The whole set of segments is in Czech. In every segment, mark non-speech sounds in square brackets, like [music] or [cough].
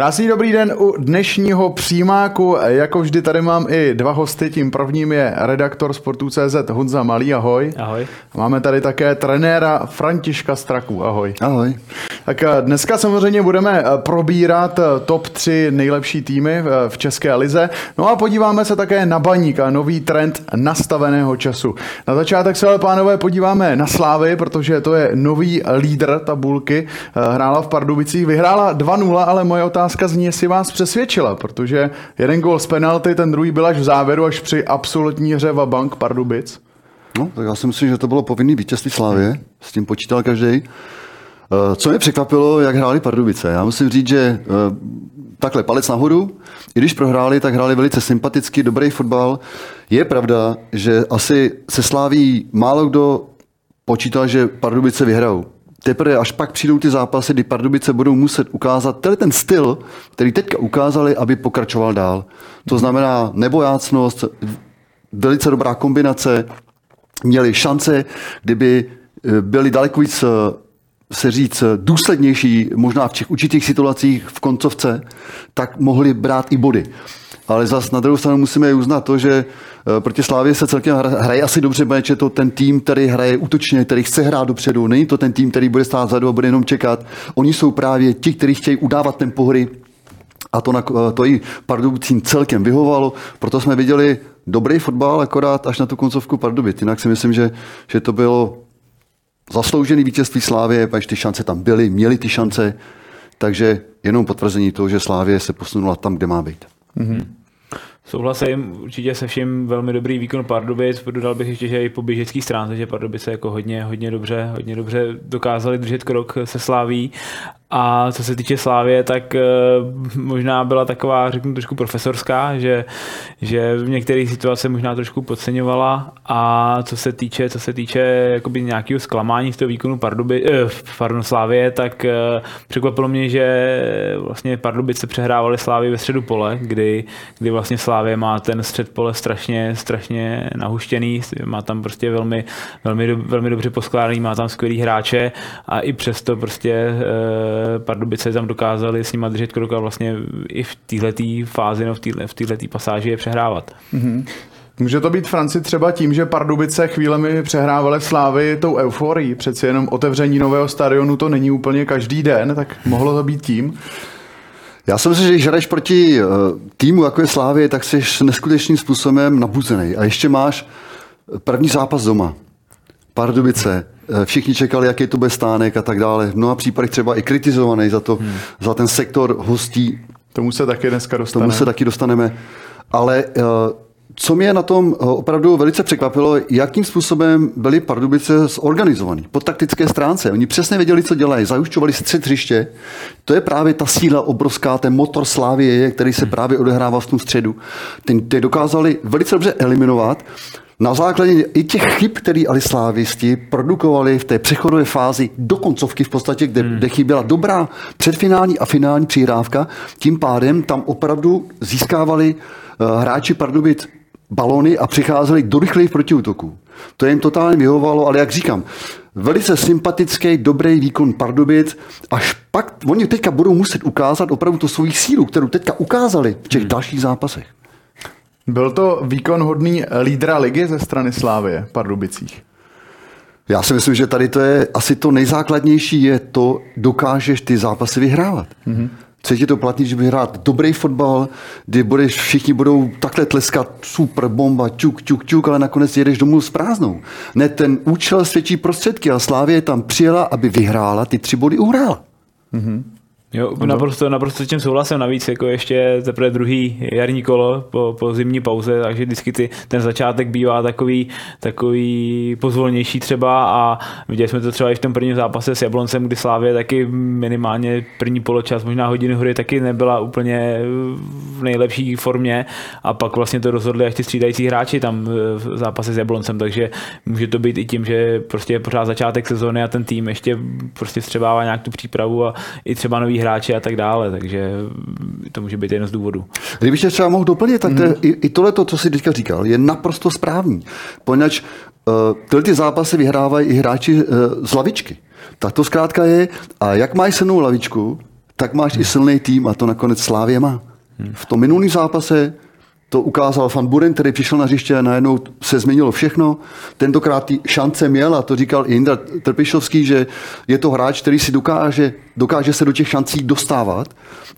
Krásný dobrý den u dnešního přímáku. Jako vždy tady mám i dva hosty. Tím prvním je redaktor Sportu.cz Honza Malý, ahoj. Ahoj. Máme tady také trenéra Františka Straku, ahoj. Ahoj. Tak eh, dneska samozřejmě budeme eh, probírat eh, top 3 nejlepší týmy v České lize. No a podíváme se také na baník a nový trend nastaveného času. Na začátek se ale, pánové, podíváme na Slávy, protože to je nový lídr tabulky. Hrála v Pardubicích, vyhrála 2-0, ale moje otázka zní, jestli vás přesvědčila, protože jeden gol z penalty, ten druhý byl až v závěru, až při absolutní hře bank Pardubic. No, tak já si myslím, že to bylo povinný vítězství Slávě, s tím počítal každý. Eh, co mě překvapilo, jak hráli Pardubice. Já musím říct, že eh, takhle palec nahoru, i když prohráli, tak hráli velice sympatický, dobrý fotbal. Je pravda, že asi se sláví málo kdo počítal, že Pardubice vyhrajou. Teprve až pak přijdou ty zápasy, kdy Pardubice budou muset ukázat tenhle ten styl, který teďka ukázali, aby pokračoval dál. To znamená nebojácnost, velice dobrá kombinace, měli šance, kdyby eh, byli daleko víc se říct, důslednější, možná v těch určitých situacích v koncovce, tak mohli brát i body. Ale zas na druhou stranu musíme uznat to, že eh, proti Slávě se celkem hraje asi dobře, protože to ten tým, který hraje útočně, který chce hrát dopředu. Není to ten tým, který bude stát vzadu a bude jenom čekat. Oni jsou právě ti, kteří chtějí udávat ten pohry a to, na, eh, to i Pardubicím celkem vyhovalo, proto jsme viděli dobrý fotbal, akorát až na tu koncovku Pardubic. Jinak si myslím, že, že to bylo zasloužený vítězství Slávě, protože ty šance tam byly, měli ty šance, takže jenom potvrzení toho, že Slávě se posunula tam, kde má být. Mm-hmm. Souhlasím, určitě se vším velmi dobrý výkon Pardubic. Dodal bych ještě, že i po běžecký stránce, že Pardubice jako hodně, hodně dobře, hodně dobře dokázali držet krok se Sláví a co se týče Slávě, tak eh, možná byla taková, řeknu, trošku profesorská, že, že v některých situacích možná trošku podceňovala. A co se týče, co se týče jakoby nějakého zklamání z toho výkonu Parduby, eh, pardon, Slávě, tak eh, překvapilo mě, že vlastně Pardubice přehrávali Slávy ve středu pole, kdy, kdy vlastně Slávě má ten střed pole strašně, strašně nahuštěný, má tam prostě velmi, velmi, velmi dobře poskládaný, má tam skvělý hráče a i přesto prostě eh, Pardubice tam dokázali s nimi držet krok a vlastně i v této fázi, no v této pasáži je přehrávat. Mm-hmm. Může to být Franci třeba tím, že Pardubice chvílemi přehrávaly v Slávy tou euforií. Přeci jenom otevření nového stadionu to není úplně každý den, tak mohlo to být tím. Já si myslím, že když hraješ proti eh, týmu, jako je Slávě, tak jsi neskutečným způsobem nabuzený. A ještě máš první zápas doma. Pardubice, Eh, všichni čekali, jaký to bude stánek a tak dále. V mnoha případech třeba i kritizovaný za, to, hmm. za ten sektor hostí. Tomu se taky dneska dostaneme. Tomu se taky dostaneme. Ale eh, co mě na tom eh, opravdu velice překvapilo, jakým způsobem byly Pardubice zorganizovaný po taktické stránce. Oni přesně věděli, co dělají, zajušťovali střed hřiště. To je právě ta síla obrovská, ten motor Slávie, který se právě odehrává v tom středu. Ten, ty dokázali velice dobře eliminovat na základě i těch chyb, které alislávisti produkovali v té přechodové fázi do koncovky v podstatě, kde, hmm. kde chyběla dobrá předfinální a finální přihrávka, tím pádem tam opravdu získávali uh, hráči Pardubic balony a přicházeli do rychlejch protiútoků. To jim totálně vyhovovalo, ale jak říkám, velice sympatický, dobrý výkon Pardubic, až pak oni teďka budou muset ukázat opravdu tu svoji sílu, kterou teďka ukázali v těch hmm. dalších zápasech. Byl to výkon hodný lídra ligy ze strany Slávie Pardubicích? Já si myslím, že tady to je asi to nejzákladnější, je to, dokážeš ty zápasy vyhrávat. Mm-hmm. Co ti to platí, že vyhrát dobrý fotbal, kdy budeš, všichni budou takhle tleskat, super bomba, čuk, čuk, čuk, ale nakonec jedeš domů s prázdnou. Ne, ten účel svědčí prostředky a Slávě tam přijela, aby vyhrála, ty tři body uhrála. Mm-hmm. Jo, naprosto, naprosto s tím souhlasím. Navíc jako ještě teprve druhý jarní kolo po, po zimní pauze, takže vždycky ty, ten začátek bývá takový, takový pozvolnější třeba a viděli jsme to třeba i v tom prvním zápase s Jabloncem, kdy Slávě taky minimálně první poločas, možná hodiny hry taky nebyla úplně v nejlepší formě a pak vlastně to rozhodli až ty střídající hráči tam v zápase s Jabloncem, takže může to být i tím, že prostě je pořád začátek sezóny a ten tým ještě prostě střebává nějak tu přípravu a i třeba nový hráči a tak dále, takže to může být jeden z důvodů. Kdybych tě třeba mohl doplnit, tak to, mm. i, i tohle, co jsi teďka říkal, je naprosto správný. Poněvadž uh, tyhle ty zápasy vyhrávají i hráči uh, z lavičky. Tak to zkrátka je, a jak máš silnou lavičku, tak máš mm. i silný tým a to nakonec Slávě má. Mm. V tom minulém zápase to ukázal Van Buren, který přišel na hřiště a najednou se změnilo všechno. Tentokrát ty šance měl a to říkal i Indra Trpišovský, že je to hráč, který si dokáže, dokáže se do těch šancí dostávat,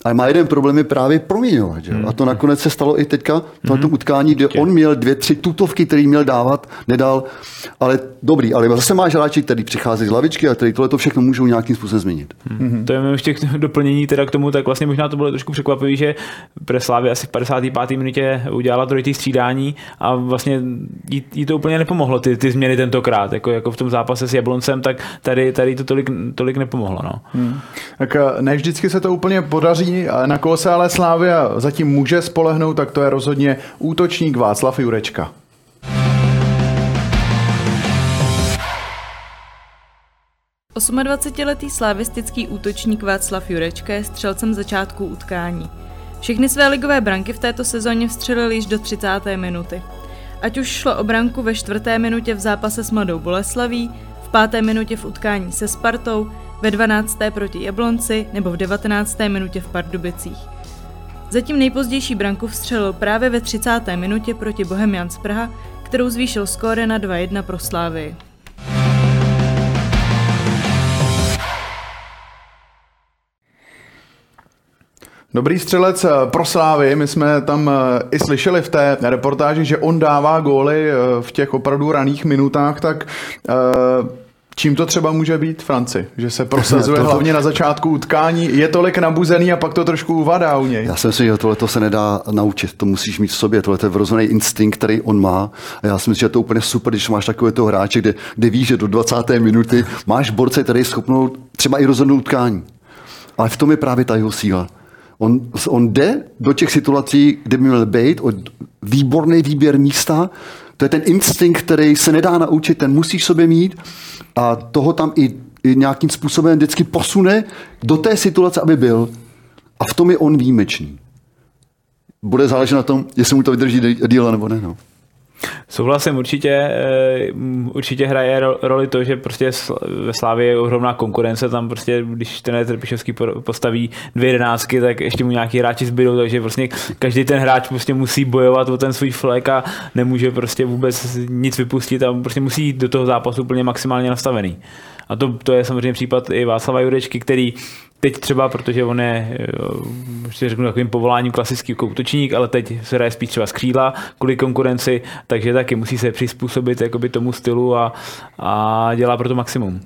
ale má jeden problém je právě proměňovat. Že? A to nakonec se stalo i teďka v tom hmm. utkání, kde on měl dvě, tři tutovky, který měl dávat, nedal, ale dobrý, ale zase máš hráči, který přichází z lavičky a který tohle to všechno můžou nějakým způsobem změnit. Hmm. To je ještě k [laughs] doplnění teda k tomu, tak vlastně možná to bylo trošku překvapivé, že Preslávě asi v 55. minutě udělala trojitý střídání a vlastně jí, jí, to úplně nepomohlo, ty, ty změny tentokrát, jako, jako v tom zápase s Jabloncem, tak tady, tady to tolik, tolik nepomohlo. No. Hmm. Tak eh, ne vždycky se to úplně podaří, na koho se ale Slávia zatím může spolehnout, tak to je rozhodně útočník Václav Jurečka. letý slávistický útočník Václav Jurečka je střelcem začátku utkání. Všechny své ligové branky v této sezóně vstřelil již do 30. minuty. Ať už šlo o branku ve čtvrté minutě v zápase s Mladou Boleslaví, v páté minutě v utkání se Spartou, ve 12. proti Jablonci nebo v 19. minutě v Pardubicích. Zatím nejpozdější branku vstřelil právě ve 30. minutě proti Bohemians Praha, kterou zvýšil skóre na 2-1 pro Slávy. Dobrý střelec eh, pro Slávy, my jsme tam eh, i slyšeli v té reportáži, že on dává góly eh, v těch opravdu raných minutách, tak Čím to třeba může být, Franci? Že se prosazuje [laughs] to, hlavně na začátku utkání, je tolik nabuzený a pak to trošku uvadá u něj. Já si myslím, že tohle to se nedá naučit, to musíš mít v sobě, tohle je vrozený instinkt, který on má. A já si myslím, že je to úplně super, když máš takové toho hráče, kde, kde víš, že do 20. minuty máš borce, který je schopnou třeba i rozhodnout utkání. Ale v tom je právě ta jeho síla. On, on jde do těch situací, kde by měl být, od výborný výběr místa, to je ten instinkt, který se nedá naučit, ten musíš sobě mít a toho tam i, i nějakým způsobem vždycky posune do té situace, aby byl. A v tom je on výjimečný. Bude záležet na tom, jestli mu to vydrží díl nebo ne. No. Souhlasím, určitě, eh, určitě hraje roli to, že prostě ve Slávě je ohromná konkurence, tam prostě, když ten Trpišovský postaví dvě jedenáctky, tak ještě mu nějaký hráči zbydou, takže prostě každý ten hráč prostě musí bojovat o ten svůj flek a nemůže prostě vůbec nic vypustit a prostě musí jít do toho zápasu úplně maximálně nastavený. A to, to je samozřejmě případ i Václava Jurečky, který teď třeba, protože on je, si řeknu, takovým povoláním klasický útočník, ale teď se hraje spíš třeba skřídla kvůli konkurenci, takže taky musí se přizpůsobit jakoby tomu stylu a, a dělá pro to maximum.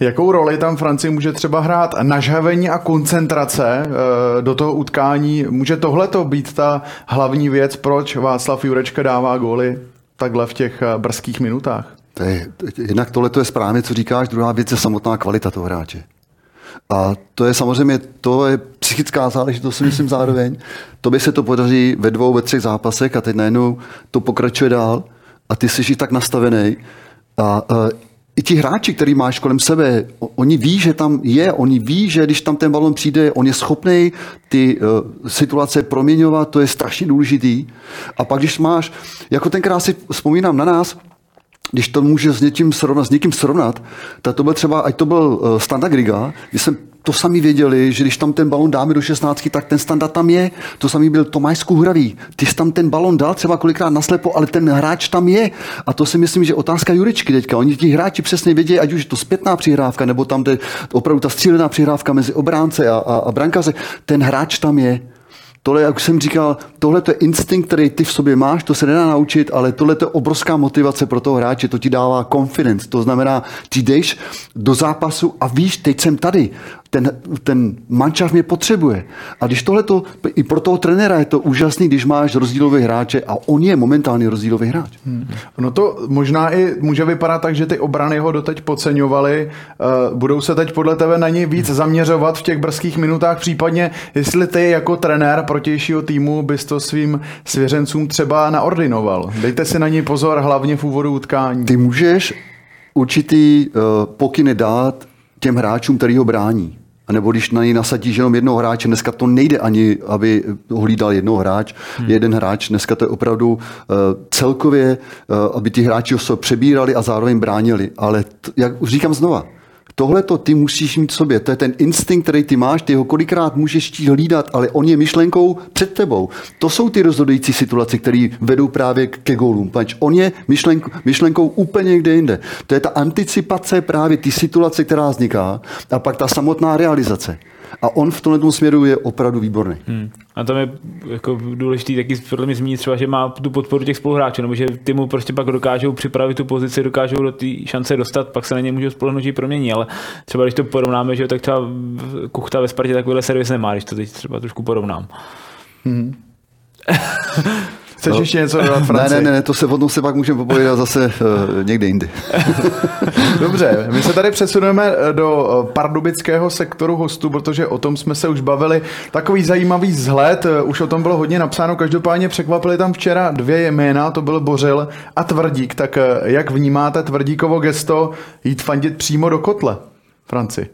Jakou roli tam Francie může třeba hrát nažhavení a koncentrace eh, do toho utkání? Může tohle to být ta hlavní věc, proč Václav Jurečka dává góly takhle v těch eh, brzkých minutách? To je, jednak tohle to je správně, co říkáš, druhá věc je samotná kvalita toho hráče. A to je samozřejmě, to je psychická záležitost, si myslím zároveň. To by se to podaří ve dvou, ve třech zápasech a teď najednou to pokračuje dál a ty jsi tak nastavený. A, a i ti hráči, který máš kolem sebe, oni ví, že tam je, oni ví, že když tam ten balon přijde, on je schopný ty uh, situace proměňovat, to je strašně důležitý. A pak, když máš, jako tenkrát si vzpomínám na nás, když to může s někým srovnat, s někým srovnat, tak to byl třeba, ať to byl uh, Standa Griga, když jsem to sami věděli, že když tam ten balon dáme do 16, tak ten standard tam je. To samý byl Tomáš Skuhravý. Ty jsi tam ten balon dal třeba kolikrát naslepo, ale ten hráč tam je. A to si myslím, že otázka Juričky teďka. Oni ti hráči přesně vědí, ať už je to zpětná přihrávka, nebo tam jde opravdu ta střílená přihrávka mezi obránce a, a, a brankáře. Ten hráč tam je. Tohle, jak jsem říkal, tohle je instinkt, který ty v sobě máš, to se nedá naučit, ale tohle je obrovská motivace pro toho hráče, to ti dává confidence. To znamená, ty jdeš do zápasu a víš, teď jsem tady. ten, ten mančav mě potřebuje. A když tohle to, i pro toho trenéra je to úžasný, když máš rozdílový hráče a on je momentálně rozdílový hráč. Hmm. No to možná i může vypadat tak, že ty obrany ho doteď podceňovaly. Uh, budou se teď podle tebe na něj víc zaměřovat v těch brzkých minutách, případně jestli ty jako trenér protějšího týmu bys to svým svěřencům třeba naordinoval. Dejte si na něj pozor, hlavně v úvodu utkání. Ty můžeš určitý uh, pokyny dát těm hráčům, který ho brání. A nebo když na něj nasadíš jenom jednoho hráče, dneska to nejde ani, aby ho hlídal jednoho hráč, hmm. jeden hráč, dneska to je opravdu uh, celkově, uh, aby ti hráči ho přebírali a zároveň bránili. Ale t- jak už říkám znova, Tohle to ty musíš mít v sobě. To je ten instinkt, který ty máš, ty ho kolikrát můžeš chtít hlídat, ale on je myšlenkou před tebou. To jsou ty rozhodující situace, které vedou právě ke gólům. Pač on je myšlenkou, myšlenkou úplně někde jinde. To je ta anticipace právě ty situace, která vzniká a pak ta samotná realizace. A on v tomhle směru je opravdu výborný. Hmm. A tam je jako důležitý taky podle mě zmínit třeba, že má tu podporu těch spoluhráčů, nebo že ty mu prostě pak dokážou připravit tu pozici, dokážou do té šance dostat, pak se na ně můžou spolehnout, že promění. Ale třeba když to porovnáme, že tak třeba Kuchta ve Spartě takovýhle servis nemá, když to teď třeba trošku porovnám. Hmm. [laughs] Chceš no. ještě něco dodat, Franci? Ne, ne, ne, to se potom se pak můžeme popovídat zase uh, někde jindy. [laughs] Dobře, my se tady přesuneme eh, do eh, pardubického sektoru hostů, protože o tom jsme se už bavili. Takový zajímavý vzhled, už o tom bylo hodně napsáno, každopádně překvapili tam včera dvě jména, to byl Bořil a Tvrdík. Tak jak vnímáte Tvrdíkovo gesto jít fandit přímo do kotle, Franci?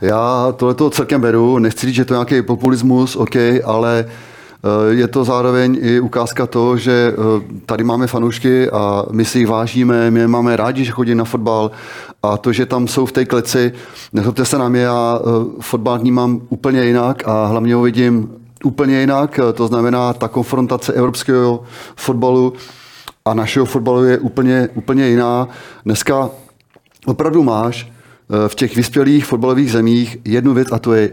Já tohle celkem beru, nechci říct, že to je nějaký populismus, OK, ale uh, je to zároveň i ukázka toho, že eh, tady máme fanoušky a my si jich vážíme, my je máme rádi, že chodí na fotbal a to, že tam jsou v té kleci, nezlobte se na mě, já eh, fotbal vnímám úplně jinak a hlavně ho vidím úplně jinak, to znamená ta konfrontace evropského fotbalu a našeho fotbalu je úplně, úplně jiná. Dneska opravdu máš v těch vyspělých fotbalových zemích jednu věc a to je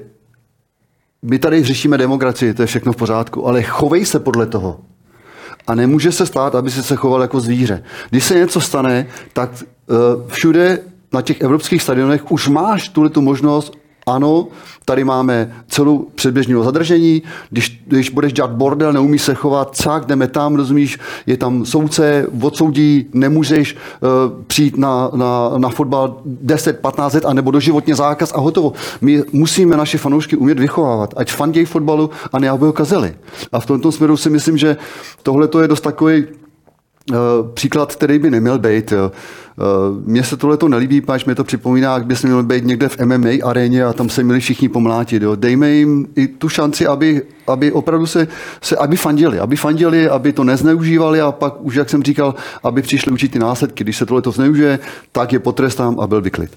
my tady řešíme demokracii, to je všechno v pořádku, ale chovej se podle toho. A nemůže se stát, aby si se choval jako zvíře. Když se něco stane, tak uh, všude na těch evropských stadionech už máš tu možnost ano, tady máme celou předběžného zadržení, když, když budeš dělat bordel, neumíš se chovat, cák, jdeme tam, rozumíš, je tam soudce, odsoudí, nemůžeš uh, přijít na, na, na fotbal 10-15 let, anebo doživotně zákaz a hotovo. My musíme naše fanoušky umět vychovávat, ať fandějí fotbalu a ne aby ho kazeli. A v tomto směru si myslím, že tohle je dost takový uh, příklad, který by neměl být. Jo. Eh, mně se tohle to nelíbí, páč mi to připomíná, jak bys měl být někde v MMA aréně a tam se měli všichni pomlátit. Jo. Dejme jim i tu šanci, aby, aby opravdu se, se, aby fandili, aby fandili, aby to nezneužívali a pak už, jak jsem říkal, aby přišli učit ty následky. Když se tohle to zneužije, tak je potrestám a byl by klid.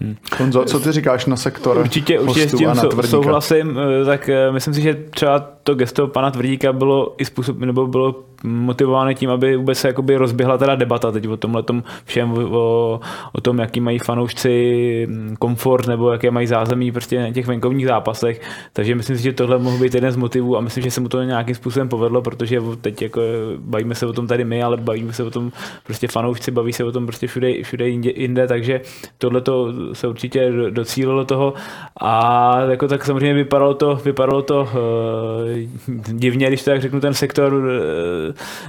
Hmm. Honzo, co ty říkáš na sektor Určitě, určitě s tím souhlasím, eh, tak eh, myslím si, že třeba to gesto pana Tvrdíka bylo i způsob, nebo bylo motivovány tím, aby vůbec se jakoby rozběhla teda debata teď o tomhle tom všem, o, o, tom, jaký mají fanoušci mm, komfort nebo jaké mají zázemí prostě na těch venkovních zápasech. Takže myslím si, že tohle mohl být jeden z motivů a myslím, že se mu to nějakým způsobem povedlo, protože teď jako bavíme se o tom tady my, ale bavíme se o tom prostě fanoušci, baví se o tom prostě všude, všude jinde, jinde takže tohle to se určitě docílilo toho a jako tak samozřejmě vypadalo to, vypadalo to uh, divně, když to tak řeknu ten sektor uh,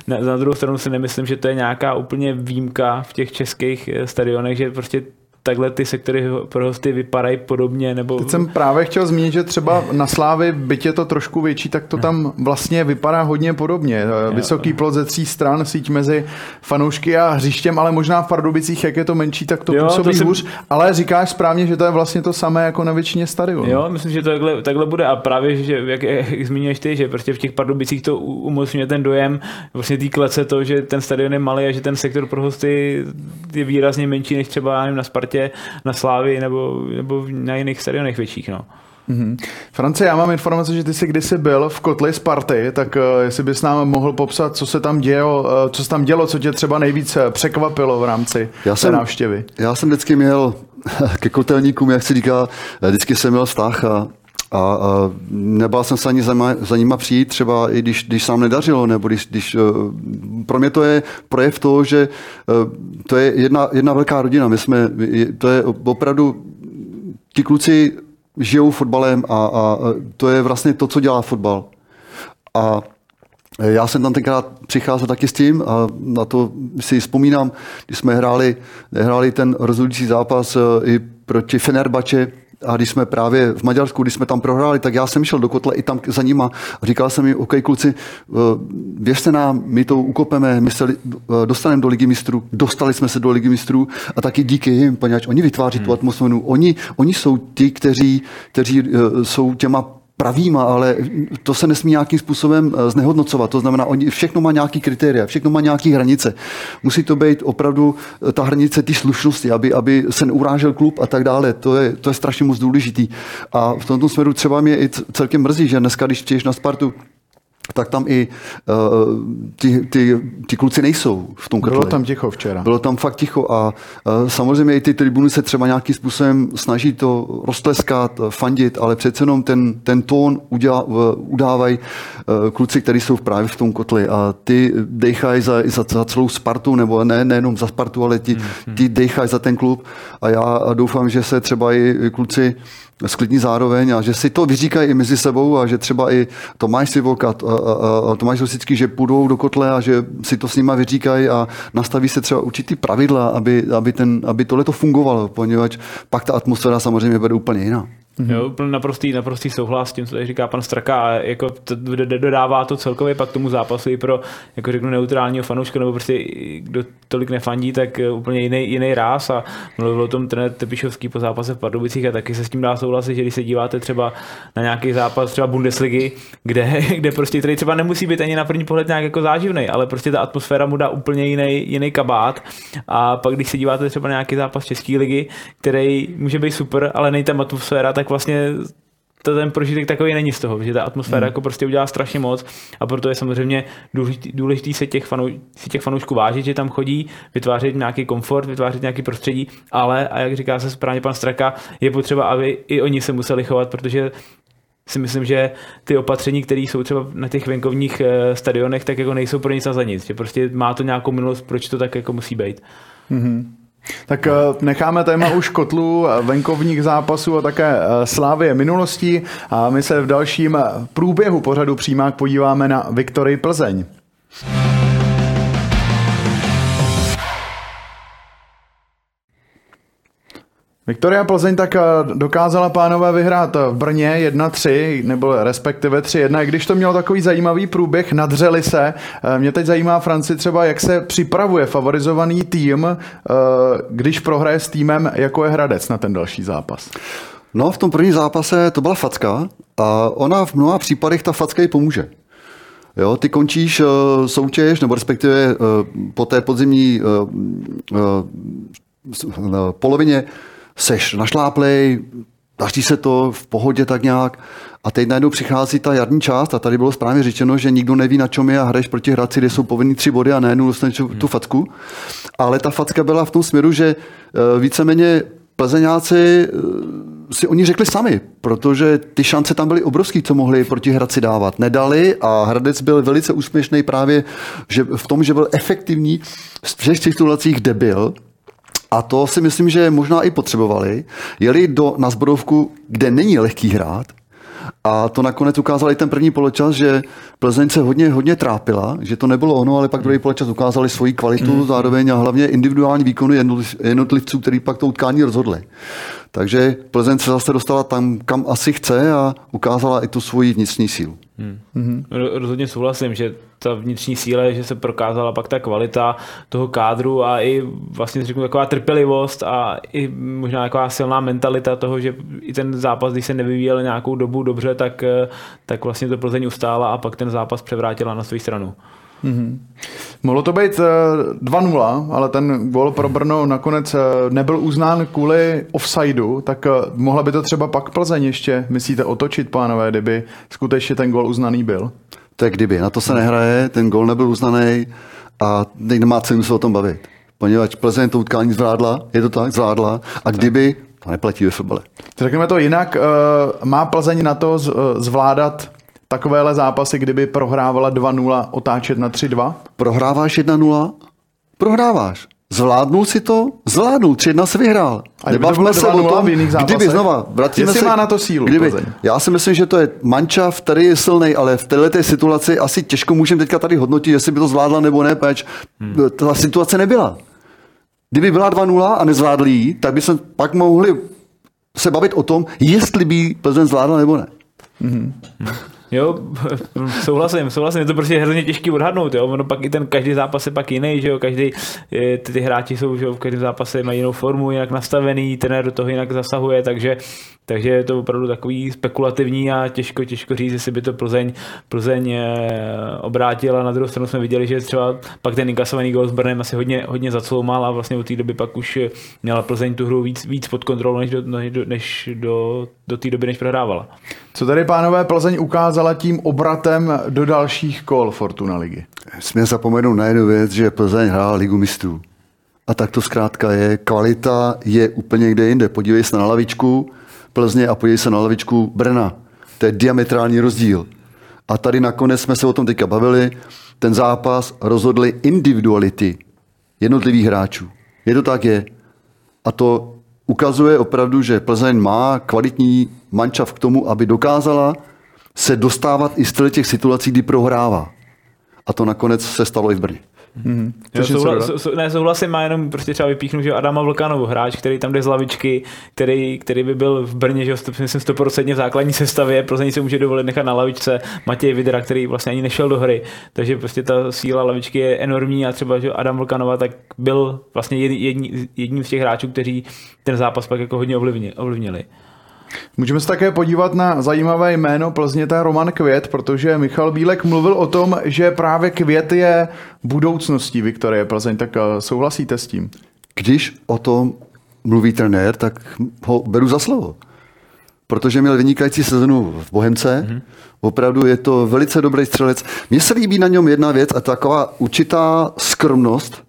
na, na druhou stranu si nemyslím, že to je nějaká úplně výjimka v těch českých eh, stadionech, že prostě takhle ty sektory pro hosty vypadají podobně. Nebo... Teď jsem právě chtěl zmínit, že třeba na Slávy, byť je to trošku větší, tak to tam vlastně vypadá hodně podobně. Vysoký plot ze tří stran, síť mezi fanoušky a hřištěm, ale možná v Pardubicích, jak je to menší, tak to jo, působí to jsem... hůř. Ale říkáš správně, že to je vlastně to samé jako na většině stadionu. Jo, myslím, že to takhle, takhle bude a právě, že jak, jak zmínil ty, že prostě v těch Pardubicích to umocňuje ten dojem vlastně té klece to, že ten stadion je malý a že ten sektor pro hosty je výrazně menší než třeba nevím, na Spartě Spartě, na Slávii nebo, nebo na jiných stadionech větších. No. Mm-hmm. France, já mám informace, že ty jsi kdysi byl v kotli Sparty, tak uh, jestli bys nám mohl popsat, co se tam dělo, uh, co se tam dělo, co tě třeba nejvíc eh, překvapilo v rámci já té jsem, návštěvy. Já jsem vždycky měl [laughs] ke kotelníkům, jak se říká, vždycky jsem měl vztah a a, a nebál jsem se ani za, za nima přijít, třeba i když, když sám nedařilo, nebo když, když pro mě to je projev toho, že to je jedna, jedna velká rodina. My jsme, to je opravdu ti kluci žijou fotbalem a, a to je vlastně to, co dělá fotbal. A já jsem tam tenkrát přicházel taky s tím a na to si vzpomínám, když jsme hráli, hráli ten rozhodující zápas i proti Fenerbače, a když jsme právě v Maďarsku, když jsme tam prohráli, tak já jsem šel do kotle i tam za nima. A říkal jsem jim, OK, kluci, eh, věřte nám, my to ukopeme, my se eh, dostaneme do ligy mistrů, dostali jsme se do ligy mistrů a taky díky jim, poněvadž oni vytváří hmm. tu atmosféru, oni, oni jsou ti, kteří, kteří jsou těma pravýma, ale to se nesmí nějakým způsobem eh, znehodnocovat. To znamená, oni, všechno má nějaký kritéria, všechno má nějaké hranice. Musí to být opravdu eh, ta hranice té slušnosti, aby, aby se neurážel klub a tak dále. To je, to je strašně moc důležitý. A v tomto směru třeba mě i celkem mrzí, že dneska, když přijdeš na Spartu, tak tam i uh, ti, ty, ty kluci nejsou v tom kotle. Bylo tam ticho včera. Bylo tam fakt ticho a uh, samozřejmě i ty tribuny se třeba nějakým způsobem snaží to roztleskat, fandit, ale přece jenom ten, ten tón udělá, uh, udávají uh, kluci, kteří jsou právě v tom kotli a ty dechají za, za, za celou Spartu, nebo ne, nejenom za Spartu, ale ti, hmm. ty dechají za ten klub a já doufám, že se třeba i kluci sklidní zároveň a že si to vyříkají i mezi sebou a že třeba i Tomáš Sivok a, Tomáš Rosický, že půjdou do kotle a že si to s nima vyříkají a nastaví se třeba určitý pravidla, aby, aby, ten, aby tohle to fungovalo, poněvadž pak ta atmosféra samozřejmě bude úplně jiná. Mm-hmm. Jo, naprostý, naprostý souhlas s tím, co tady říká pan Straka a jako to, dodává to celkově pak tomu zápasu i pro, jako řeknu, neutrálního fanouška nebo prostě kdo tolik nefandí, tak eh, úplně jiný, jiný ráz a mluvil o tom trenér Tepišovský po zápase v Pardubicích a taky se s tím dá souhlasit, že když se díváte třeba na nějaký zápas třeba Bundesligy, kde, [laughs] kde prostě tady třeba nemusí být ani na první pohled nějak jako záživný, ale prostě ta atmosféra mu dá úplně jiný, jiný kabát a pak když se díváte třeba na nějaký zápas České ligy, který může být super, ale nejde tam atmosféra, tak vlastně to ten prožitek takový není z toho, že ta atmosféra hmm. jako prostě udělá strašně moc a proto je samozřejmě důležitý, důležitý se, těch fanou, si těch fanoušků vážit, že tam chodí, vytvářet nějaký komfort, vytvářet nějaký prostředí, ale a jak říká se správně pan Straka, je potřeba, aby i oni se museli chovat, protože si myslím, že ty opatření, které jsou třeba na těch venkovních eh, stadionech, tak jako nejsou pro nic a za nic. Že prostě má to nějakou minulost, proč to tak jako musí být. Mm-hmm. Tak eh, necháme téma už kotlu eh, venkovních zápasů a také eh, slávy minulostí a my se v dalším průběhu pořadu přímák podíváme na Viktorii Plzeň. Viktoria Plzeň tak eh, dokázala pánové vyhrát v Brně 1-3, nebo respektive 3-1, i když to mělo takový zajímavý průběh, nadřeli se. Eh, mě teď zajímá Franci třeba, jak se připravuje favorizovaný tým, eh, když prohraje s týmem, jako je Hradec na ten další zápas. No, v tom prvním zápase to byla facka a ona v mnoha případech ta facka jí pomůže. Jo, ty končíš uh, soutěž, nebo respektive uh, po té podzimní uh, uh, polovině seš našláplej, daří se to v pohodě tak nějak a teď najednou přichází ta jarní část a tady bylo správně řečeno, že nikdo neví na čem je a hraješ proti Hradci, kde jsou povinný tři body a najednou dostaneš hmm. tu facku. Ale ta facka byla v tom směru, že eh, víceméně plzeňáci eh, si oni řekli sami, protože ty šance tam byly obrovský, co mohli proti Hradci dávat. Nedali a Hradec byl velice úspěšný právě že v tom, že byl efektivní v všech situacích, kde byl, a to si myslím, že možná i potřebovali, jeli do, na zbrodovku, kde není lehký hrát, a to nakonec ukázali ten první poločas, že Plzeň se hodně, hodně trápila, že to nebylo ono, ale pak druhý poločas ukázali svoji kvalitu mm. zároveň a hlavně individuální výkony jednotlivců, který pak to utkání rozhodli. Takže Plzeň se zase dostala tam, kam asi chce a ukázala i tu svoji vnitřní sílu. Hmm. hmm Rozhodně souhlasím, že ta vnitřní síla, že se prokázala pak ta kvalita toho kádru a i vlastně řeknu taková trpělivost a i možná taková silná mentalita toho, že i ten zápas, když se nevyvíjel nějakou dobu dobře, tak, tak vlastně to Plzeň ustála a pak ten zápas převrátila na svou stranu. Mm-hmm. Mohlo to být 2-0, eh, ale ten gol pro Brno nakonec eh, nebyl uznán kvůli offsideu, tak eh, mohla by to třeba pak Plzeň ještě, myslíte, otočit, pánové, kdyby skutečně ten gol uznaný byl? Je kdyby, na to se nehraje, ten gol nebyl uznaný a teď nemá cenu se o tom bavit. Poněvadž Plzeň to utkání zvládla, je to tak, zvládla a kdyby, to neplatí ve fotbale. Řekněme to jinak, má Plzeň na to zvládat takovéhle zápasy, kdyby prohrávala 2-0, otáčet na 3-2? Prohráváš 1-0? Prohráváš. Zvládnul si to? Zvládnul, 3 se vyhrál. A kdyby to bylo 2:0 v jiných zápasech? kdyby znova, vrátíme Jestli se, má na to sílu Kdyby, Plzeň? já si myslím, že to je mančav, který je silný, ale v této situaci asi těžko můžeme teďka tady hodnotit, jestli by to zvládla nebo ne, peč. Hmm. Ta situace nebyla. Kdyby byla 2-0 a nezvládli ji, tak by se pak mohli se bavit o tom, jestli by ji Plzeň zvládla nebo ne. Jo, [laughs] souhlasím, souhlasím, je to prostě hrozně těžký odhadnout, jo, ono pak i ten každý zápas je pak jiný, že jo, každý, eh, ty, ty hráči jsou, že jo, v každém zápase mají jinou formu, jinak nastavený, trenér do toho jinak zasahuje, takže, takže je to opravdu takový spekulativní a těžko, těžko říct, jestli by to Plzeň, Plzeň eh, obrátila, na druhou stranu jsme viděli, že třeba pak ten inkasovaný gol s Brnem asi hodně, hodně zacloumal a vlastně od té doby pak už měla Plzeň tu hru víc, víc pod kontrolou, než do, než do, než do, do té doby, než prohrávala. Co tady pánové Plzeň ukázala tím obratem do dalších kol Fortuna ligy? Směl zapomenout na jednu věc, že Plzeň hrála ligu mistrů. A tak to zkrátka je. Kvalita je úplně někde jinde. Podívej se na lavičku Plzně a podívej se na lavičku Brna. To je diametrální rozdíl. A tady nakonec jsme se o tom teďka bavili. Ten zápas rozhodly individuality jednotlivých hráčů. Je to tak je. A to ukazuje opravdu, že Plzeň má kvalitní mančav k tomu, aby dokázala se dostávat i z těch situací, kdy prohrává. A to nakonec se stalo i v Brně. Mm-hmm. Jo, souhla, sou, ne, souhlasím, má jenom prostě třeba vypíchnu, že Adama Vlkanovu, hráč, který tam jde z lavičky, který, který by byl v Brně, že myslím 100% v základní sestavě, Plzeň se může dovolit nechat na lavičce Matěj Vidra, který vlastně ani nešel do hry, takže prostě ta síla lavičky je enormní a třeba, že Adam Vlkanova tak byl vlastně jední, jedním z těch hráčů, kteří ten zápas pak jako hodně ovlivnili. Můžeme se také podívat na zajímavé jméno Plzně, to je Roman Květ, protože Michal Bílek mluvil o tom, že právě Květ je budoucností Viktorie Plzeň, tak eh, souhlasíte s tím? Když o tom mluví trenér, tak ho beru za slovo. Protože měl vynikající sezonu v Bohemce, mm-hmm. opravdu je to velice dobrý střelec. Mně se líbí na něm jedna věc a taková určitá skromnost,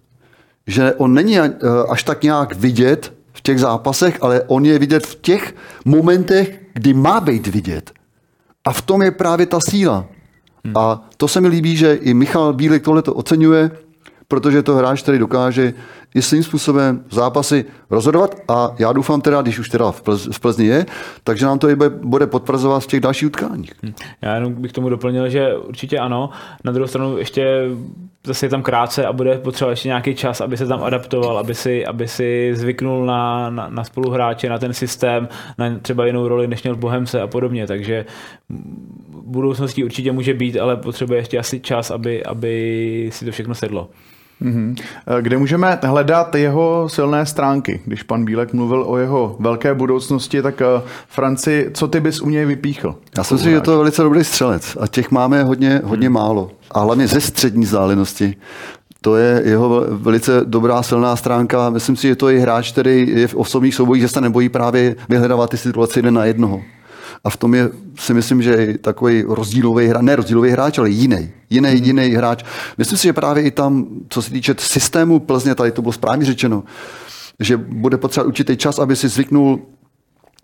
že on není eh, až tak nějak vidět v těch zápasech, ale on je vidět v těch momentech, kdy má být vidět. A v tom je právě ta síla. Hmm. A to se mi líbí, že i Michal Bílek tohle to oceňuje, protože to hráč, který dokáže i svým způsobem zápasy rozhodovat a já doufám teda, když už teda v, Plz, v Plzni je, takže nám to i bude potvrzovat v těch dalších utkáních. Hm. Já jenom bych tomu doplnil, že určitě ano. Na druhou stranu ještě zase je tam krátce a bude potřeba ještě nějaký čas, aby se tam adaptoval, aby si, aby si zvyknul na, na, na spoluhráče, na ten systém, na třeba jinou roli, než měl Bohemce a podobně. Takže v budoucnosti určitě může být, ale potřebuje ještě asi čas, aby, aby si to všechno sedlo. Mm-hmm. Kde můžeme hledat jeho silné stránky? Když pan Bílek mluvil o jeho velké budoucnosti, tak eh, Franci, co ty bys u něj vypíchl? Já si myslím, že to je velice dobrý střelec a těch máme hodně, hodně hmm. málo. A hlavně ze střední vzdálenosti. To je jeho velice dobrá silná stránka. Myslím si, že to je hráč, který je v osobních soubojích, že se nebojí právě vyhledávat ty situace jeden na jednoho. A v tom je, si myslím, že takový rozdílový hráč, ne rozdílový hráč, ale jiný. Jiný, mm. jiný hráč. Myslím si, že právě i tam, co se týče systému Plzně, tady to bylo správně řečeno, že bude potřebovat určitý čas, aby si zvyknul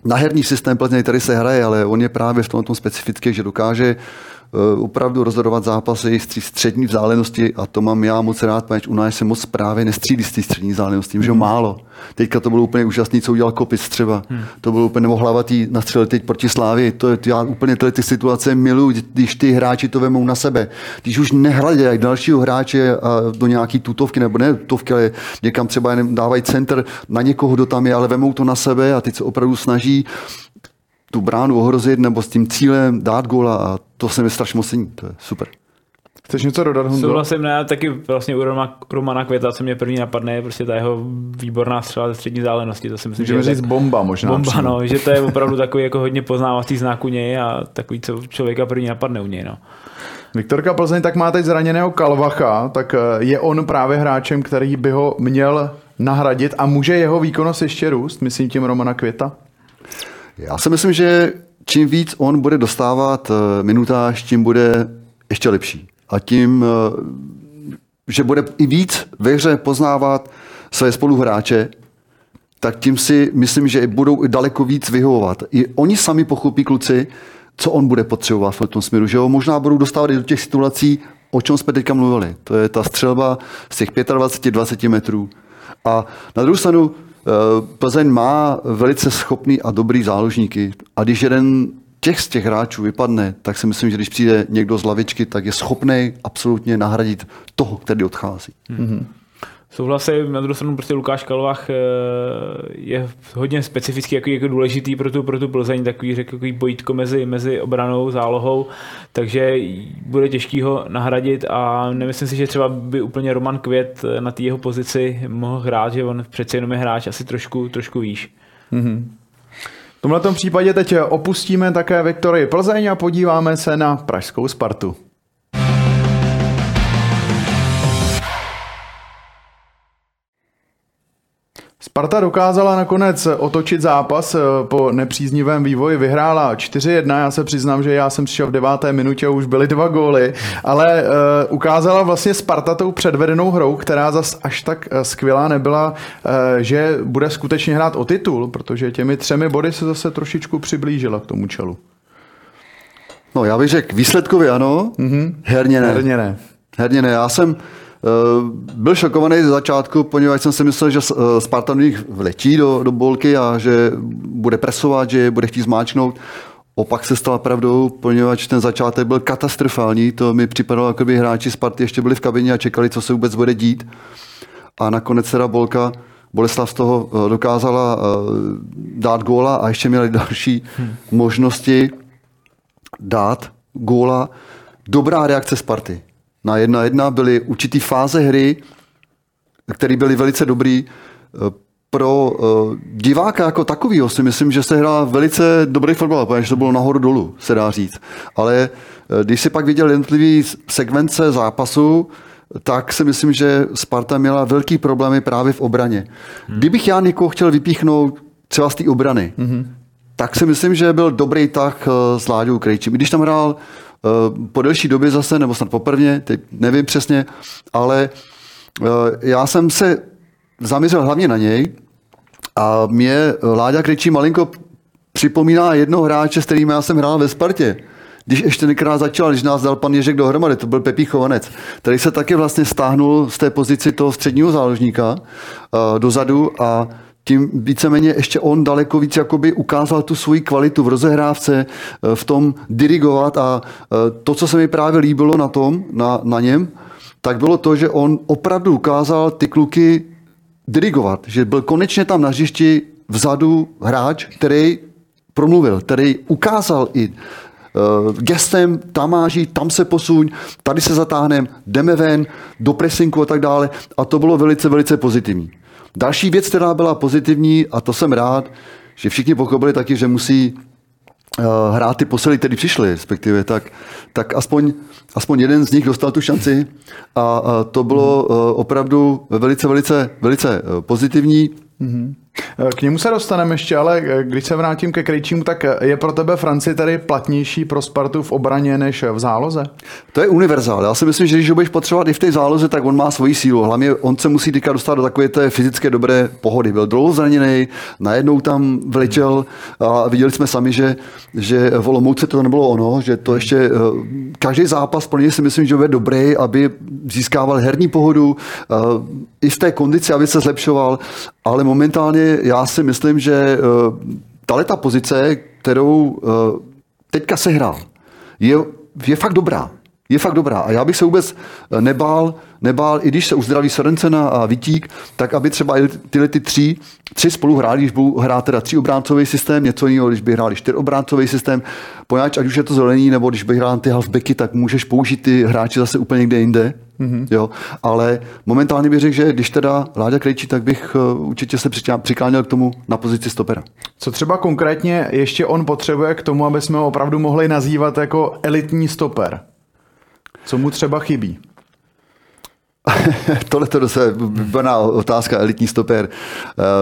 na herní systém Plzně, který se hraje, ale on je právě v tomto specifický, že dokáže Eh, opravdu rozhodovat zápasy z střední vzdálenosti a to mám já moc rád, protože u nás se moc právě nestřílí z té střední vzdálenosti, že málo. Teďka to bylo úplně úžasný, co udělal Kopic třeba. Hmm. To bylo úplně nemohlavatý nastřelit teď proti Slávy. To, já úplně tyhle ty situace miluji, když ty hráči to vemou na sebe. Když už nehledají dalšího hráče a do nějaký tutovky, nebo ne tutovky, ale někam třeba dávají center na někoho, kdo tam je, ale vemou to na sebe a teď se opravdu snaží tu bránu ohrozit nebo s tím cílem dát góla a to se mi strašně moc cení. To je super. Chceš něco dodat, Honzo? Souhlasím, ne, taky vlastně u Roma, Romana Květa, co mě první napadne, je prostě ta jeho výborná střela ze střední zálenosti. To si myslím, Můžeme že říct tak, bomba možná. Bomba, přímo. no, že to je opravdu takový jako hodně poznávací znak u něj a takový, co člověka první napadne u něj. No. Viktorka Plzeň tak má teď zraněného Kalvacha, tak eh, je on právě hráčem, který by ho měl nahradit a může jeho výkonnost ještě růst, myslím tím Romana Květa? Já si myslím, že čím víc on bude dostávat eh, minutáž, tím bude ještě lepší. A tím, eh, že bude i víc ve hře poznávat své spoluhráče, tak tím si myslím, že budou i daleko víc vyhovovat. I oni sami pochopí kluci, co on bude potřebovat v tom směru, že ho možná budou dostávat i do těch situací, o čem jsme teďka mluvili. To je ta střelba z těch 25-20 metrů. A na druhou stranu Plzeň má velice schopný a dobrý záložníky. A když jeden těch z těch hráčů vypadne, tak si myslím, že když přijde někdo z lavičky, tak je schopný absolutně nahradit toho, který odchází. Mm-hmm. Souhlasím, na druhou stranu prostě Lukáš Kalvach eh, je hodně specifický, jako, jako důležitý pro tu, pro tu Plzeň, takový, řekl, takový bojítko mezi, mezi obranou, zálohou, takže bude těžký ho nahradit a nemyslím si, že třeba by úplně Roman Květ na té jeho pozici mohl hrát, že on přece jenom je hráč asi trošku, trošku výš. Mm-hmm. V tomhle případě teď opustíme také Viktorii Plzeň a podíváme se na pražskou Spartu. Sparta dokázala nakonec otočit zápas eh, po nepříznivém vývoji, vyhrála 4-1, já se přiznám, že já jsem přišel v deváté minutě a už byly dva góly, ale uh, ukázala vlastně Sparta tou předvedenou hrou, která zas až tak skvělá nebyla, uh, že bude skutečně hrát o titul, protože těmi třemi body se zase trošičku přiblížila k tomu čelu. No já bych řekl výsledkově ano, mm-hmm. herně ne. Herně ne. Herně ne. Já jsem Eh, byl šokovaný ze začátku, poněvadž jsem si myslel, že eh, Sparta nich vletí do, do bolky a že bude presovat, že bude chtít zmáčknout. Opak se stala pravdou, poněvadž ten začátek byl katastrofální. To mi připadalo, jako by hráči Sparty ještě byli v kabině a čekali, co se vůbec bude dít. A nakonec teda Bolka, Boleslav z toho eh, dokázala dát góla a ještě měli další hmm. možnosti dát góla. Dobrá reakce Sparty na jedna jedna byly určitý fáze hry, které byly velice dobrý. Eh, pro eh, diváka jako takového si myslím, že se hrál velice dobrý fotbal, protože to bylo nahoru dolů, se dá říct. Ale eh, když si pak viděl jednotlivý sekvence zápasu, tak si myslím, že Sparta měla velký problémy právě v obraně. Hmm. Kdybych já někoho chtěl vypíchnout třeba z té obrany, hmm. tak si myslím, že byl dobrý tak s Láďou Krejčím. Když tam hrál po delší době zase, nebo snad poprvně, teď nevím přesně, ale eh, já jsem se zaměřil hlavně na něj a mě Láďa Kryčí malinko připomíná jednoho hráče, s kterým já jsem hrál ve Spartě. Když ještě tenkrát začal, když nás dal pan Ježek dohromady, to byl Pepí Chovanec, který se taky vlastně stáhnul z té pozici toho středního záložníka uh, dozadu a tím víceméně ještě on daleko víc jakoby ukázal tu svoji kvalitu v rozehrávce, eh, v tom dirigovat a eh, to, co se mi právě líbilo na tom, na, na něm, tak bylo to, že on opravdu ukázal ty kluky dirigovat, že byl konečně tam na hřišti vzadu hráč, který promluvil, který ukázal i uh, gestem, tam máží, tam se posuň, tady se zatáhneme, jdeme ven, do presinku a tak dále. A to bylo velice, velice pozitivní. Další věc, která byla pozitivní, a to jsem rád, že všichni pochopili taky, že musí uh, hrát ty posily, které přišly, respektive, tak, tak aspoň, aspoň jeden z nich dostal tu šanci a, to bylo uh, opravdu velice, velice, velice uh, pozitivní. Mm-hmm. K němu se dostaneme ještě, ale když se vrátím ke Krejčímu, tak je pro tebe Franci tady platnější pro Spartu v obraně než v záloze? To je univerzál. Já si myslím, že když ho budeš potřebovat i v té záloze, tak on má svoji sílu. Hlavně on se musí teďka dostat do takové té fyzické dobré pohody. Byl dlouho zraněný, najednou tam vletěl a viděli jsme sami, že, že v Olomouce to nebylo ono, že to ještě eh, každý zápas pro něj si myslím, že bude dobrý, aby získával herní pohodu, eh, i v té kondici, aby se zlepšoval, ale momentálně já si myslím, že eh, tahle ta pozice, kterou eh, teďka sehrál, je, je fakt dobrá. Je fakt dobrá. A já bych se vůbec eh, nebál, nebál, i když se uzdraví Sorencena a Vitík, tak aby třeba tyhle ty tři, tři spolu hráli, když budou hrát teda tři obráncový systém, něco jiného, když by hráli obráncový systém, poněvadž ať už je to zelený, nebo když by hrál ty halfbacky, tak můžeš použít ty hráči zase úplně někde jinde. Mm-hmm. Jo, ale momentálně bych řekl, že když teda Láďa Krejčí, tak bych uh, určitě se přikláněl k tomu na pozici stopera. Co třeba konkrétně ještě on potřebuje k tomu, aby jsme ho opravdu mohli nazývat jako elitní stoper? Co mu třeba chybí? [laughs] Tohle to je výborná otázka, elitní stoper.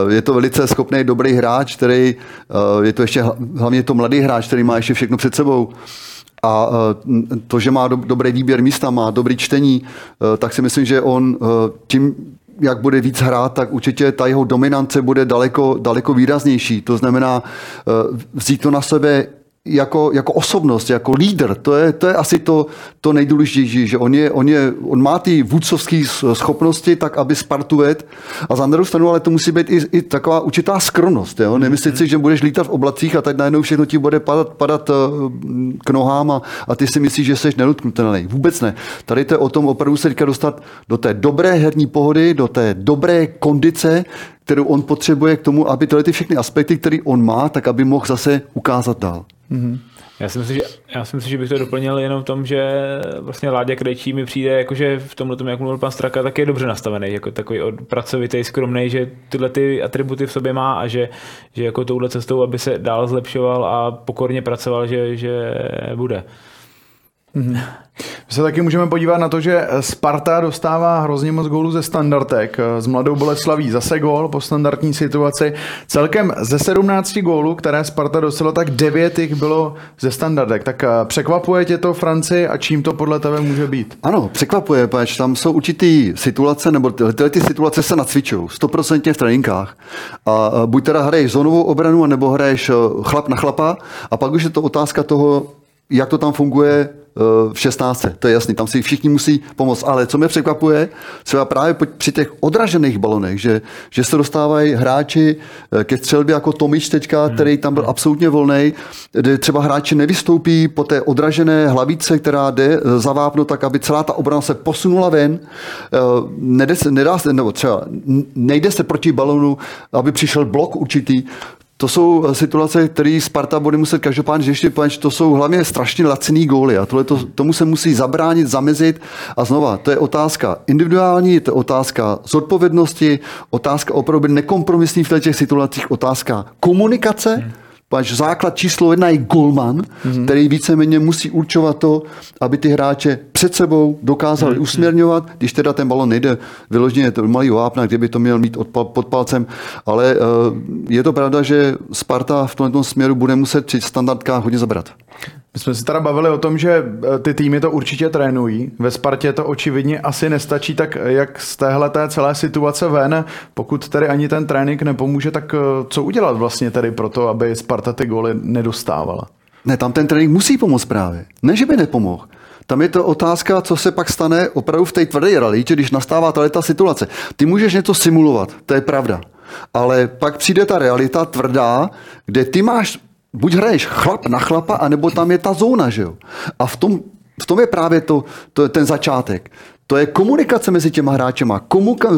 Eh, je to velice schopný, dobrý hráč, který, eh, je to ještě hlavně to mladý hráč, který má ještě všechno před sebou. A eh, to, že má dobrý výběr místa, má dobrý čtení, tak si myslím, že on tím, jak bude víc hrát, tak určitě ta jeho dominance bude daleko, daleko výraznější. To znamená vzít to na sebe jako, jako osobnost, jako lídr, to je, to je asi to, to nejdůležitější, že on, je, on, je, on má ty vůdcovské schopnosti tak, aby Spartu ved a za druhou stranu, ale to musí být i, i taková určitá skromnost. Jo? Nemyslit si, že budeš lítat v oblacích a teď najednou všechno ti bude padat, padat eh, k nohám a, a ty si myslíš, že jsi nedotknutelný. Vůbec ne. Tady to je o tom opravdu se teďka dostat do té dobré herní pohody, do té dobré kondice, kterou on potřebuje k tomu, aby tyhle ty všechny aspekty, které on má, tak aby mohl zase ukázat dál. Mm-hmm. Já si, myslím, že, já si myslím, že bych to doplnil jenom v tom, že vlastně Láďa Krejčí mi přijde, jakože v tomhle tom, jak mluvil pan Straka, tak je dobře nastavený, jako takový pracovitý, skromný, že tyhle ty atributy v sobě má a že, že jako touhle cestou, aby se dál zlepšoval a pokorně pracoval, že, že bude. Mm-hmm. My se taky můžeme podívat na to, že Sparta dostává hrozně moc gólů ze standardek. S Mladou Boleslaví zase gól po standardní situaci. Celkem ze 17 gólů, které Sparta dostala, tak 9 jich bylo ze standardek. Tak eh, překvapuje tě to, Franci, a čím to podle tebe může být? Ano, překvapuje, pač tam jsou určitý situace, nebo tyhle ty situace se nacvičují, 100% v tréninkách. A buď teda hraješ zónovou obranu, nebo hraješ eh, chlap na chlapa, a pak už je to otázka toho, jak to tam funguje v 16. To je jasný, tam si všichni musí pomoct. Ale co mě překvapuje, třeba právě při těch odražených balonech, že, že se dostávají hráči eh, ke střelbě jako Tomič teďka, hmm. který tam byl absolutně volný, kde třeba hráči nevystoupí po té odražené hlavice, která jde eh, za vápno, tak aby celá ta obrana se posunula ven. Eh, nedá se, nedá se, nebo třeba nejde se proti balonu, aby přišel blok určitý. To jsou situace, které Sparta bude muset každopádně řešit, protože to jsou hlavně strašně laciný góly a tohle to, tomu se musí zabránit, zamezit. A znova, to je otázka individuální, to je otázka zodpovědnosti, otázka opravdu nekompromisní v těch situacích, otázka komunikace, hmm Páč základ číslo jedna je golman, mm-hmm. který víceméně musí určovat to, aby ty hráče před sebou dokázali mm-hmm. usměrňovat, když teda ten balon nejde vyloženě to malý vápna, kde by to měl mít pod palcem, ale uh, je to pravda, že Sparta v tomto směru bude muset při standardkách hodně zabrat. My jsme se teda bavili o tom, že eh, ty týmy to určitě trénují. Ve Spartě to očividně asi nestačí, tak jak z téhle té celé situace ven, pokud tedy ani ten trénink nepomůže, tak eh, co udělat vlastně tedy pro to, aby Sparta ty góly nedostávala? Ne, tam ten trénink musí pomoct právě. Ne, že by nepomohl. Tam je to otázka, co se pak stane opravdu v té tvrdé realitě, když nastává tady ta situace. Ty můžeš něco simulovat, to je pravda. Ale pak přijde ta realita tvrdá, kde ty máš buď hraješ chlap na chlapa, anebo tam je ta zóna, že jo? A v tom, v tom je právě to, to, ten začátek. To je komunikace mezi těma hráčema.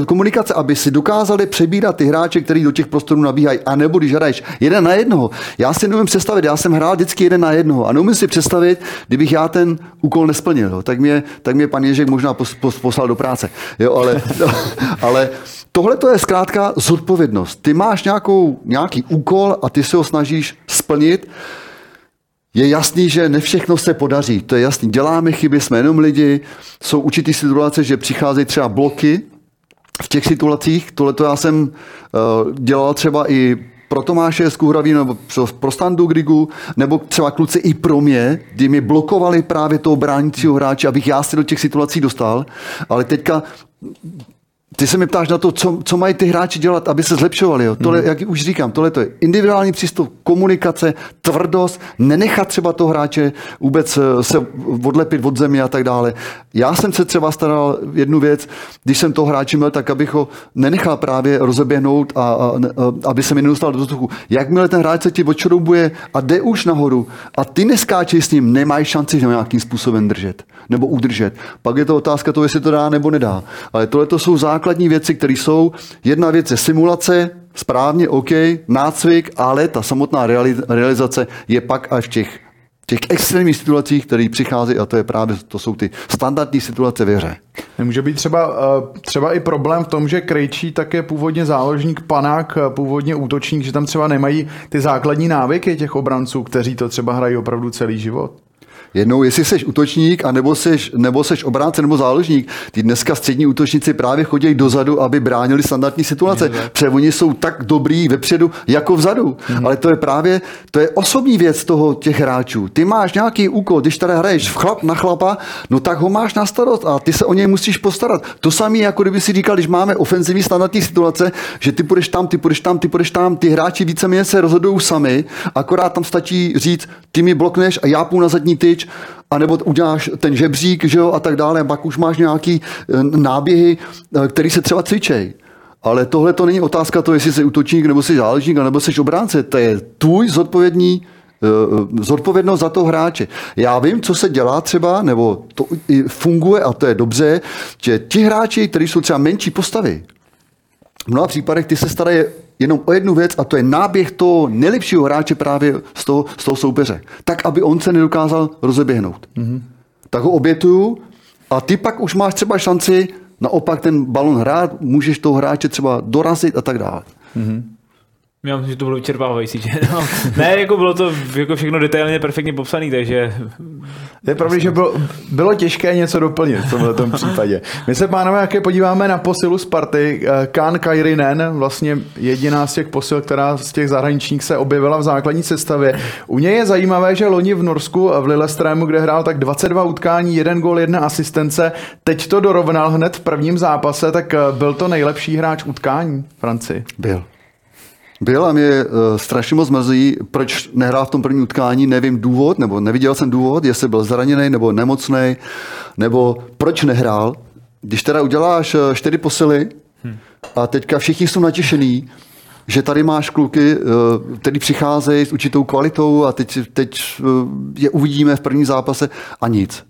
Komunikace, aby si dokázali přebírat ty hráče, který do těch prostorů nabíhají. A nebo když hraješ jeden na jednoho. Já si neumím představit, já jsem hrál vždycky jeden na jednoho. A neumím si představit, kdybych já ten úkol nesplnil. Jo. Tak, mě, tak mě pan Ježek možná pos, pos, poslal do práce. Jo, ale, [laughs] ale tohle to je zkrátka zodpovědnost. Ty máš nějakou, nějaký úkol a ty se ho snažíš splnit. Je jasný, že ne všechno se podaří, to je jasný. Děláme chyby, jsme jenom lidi, jsou určitý situace, že přicházejí třeba bloky v těch situacích. Tohle to já jsem uh, dělal třeba i pro Tomáše z Kuhraví nebo pro Standu Grigu, nebo třeba kluci i pro mě, kdy mi blokovali právě toho bránícího hráče, abych já se do těch situací dostal. Ale teďka ty se mi ptáš na to, co, co mají ty hráči dělat, aby se zlepšovali. Jo. Tohle, hmm. jak už říkám, tohle to je individuální přístup, komunikace, tvrdost, nenechat třeba toho hráče vůbec eh, se odlepit od země a tak dále. Já jsem se třeba staral jednu věc, když jsem toho hráče měl, tak abych ho nenechal právě rozeběhnout a, a, a aby se mi nedostal do vzduchu. Jakmile ten hráč se ti odšroubuje a jde už nahoru a ty neskáčeš s ním, nemáš šanci ho nějakým způsobem držet nebo udržet. Pak je to otázka toho, jestli to dá nebo nedá. Ale tohle to jsou základní věci, které jsou. Jedna věc je simulace, správně, OK, nácvik, ale ta samotná realizace je pak až v těch těch extrémních situacích, které přichází, a to je právě, to jsou ty standardní situace ve hře. Nemůže být třeba, eh, třeba i problém v tom, že Krejčí tak je původně záložník, panák, eh, původně útočník, že tam třeba nemají ty základní návyky těch obranců, kteří to třeba hrají opravdu celý život? Jednou, jestli jsi útočník, a nebo jsi, nebo jsi obránce nebo záložník. Ty dneska střední útočníci právě chodí dozadu, aby bránili standardní situace. Protože oni jsou tak dobrý vepředu jako vzadu. Hmm. Ale to je právě, to je osobní věc toho těch hráčů. Ty máš nějaký úkol, když tady hraješ v chlap na chlapa, no tak ho máš na starost a ty se o něj musíš postarat. To samé, jako kdyby si říkal, když máme ofenzivní standardní situace, že ty půjdeš tam, ty půjdeš tam, ty půjdeš tam, ty hráči víceméně se rozhodují sami, akorát tam stačí říct, ty mi blokneš a já půjdu na zadní tyč, anebo uděláš ten žebřík, že jo, a tak dále, pak už máš nějaký eh, náběhy, eh, který se třeba cvičej. Ale tohle to není otázka to, jestli jsi útočník, nebo jsi záležník, nebo jsi obránce. To je tvůj zodpovědný eh, zodpovědnost za to hráče. Já vím, co se dělá třeba, nebo to funguje a to je dobře, že ti hráči, kteří jsou třeba menší postavy, v mnoha případech ty se starají jenom o jednu věc a to je náběh toho nejlepšího hráče právě z toho, z toho soupeře. Tak, aby on se nedokázal rozeběhnout. Mm-hmm. Tak ho obětuju a ty pak už máš třeba šanci naopak ten balon hrát, můžeš toho hráče třeba dorazit a tak dále. Mm-hmm. Já myslím, že to bylo vyčerpávající. Že? No. Ne, jako bylo to jako všechno detailně perfektně popsané, takže... Je pravda, že bylo, bylo těžké něco doplnit v tomhle tom případě. My se, pánové, jaké podíváme na posilu Sparty. Eh, Kán Kairinen, vlastně jediná z těch posil, která z těch zahraničních se objevila v základní sestavě. U něj je zajímavé, že loni v Norsku v Lillestrému, kde hrál tak 22 utkání, jeden gol, jedna asistence, teď to dorovnal hned v prvním zápase, tak eh, byl to nejlepší hráč utkání Franci. Byl. Byl a mě uh, strašně moc mrzí, proč nehrál v tom prvním utkání, nevím důvod, nebo neviděl jsem důvod, jestli byl zraněný nebo nemocný, nebo proč nehrál. Když teda uděláš uh, čtyři posily a teďka všichni jsou natěšení, že tady máš kluky, uh, který přicházejí s určitou kvalitou a teď, teď uh, je uvidíme v prvním zápase a nic.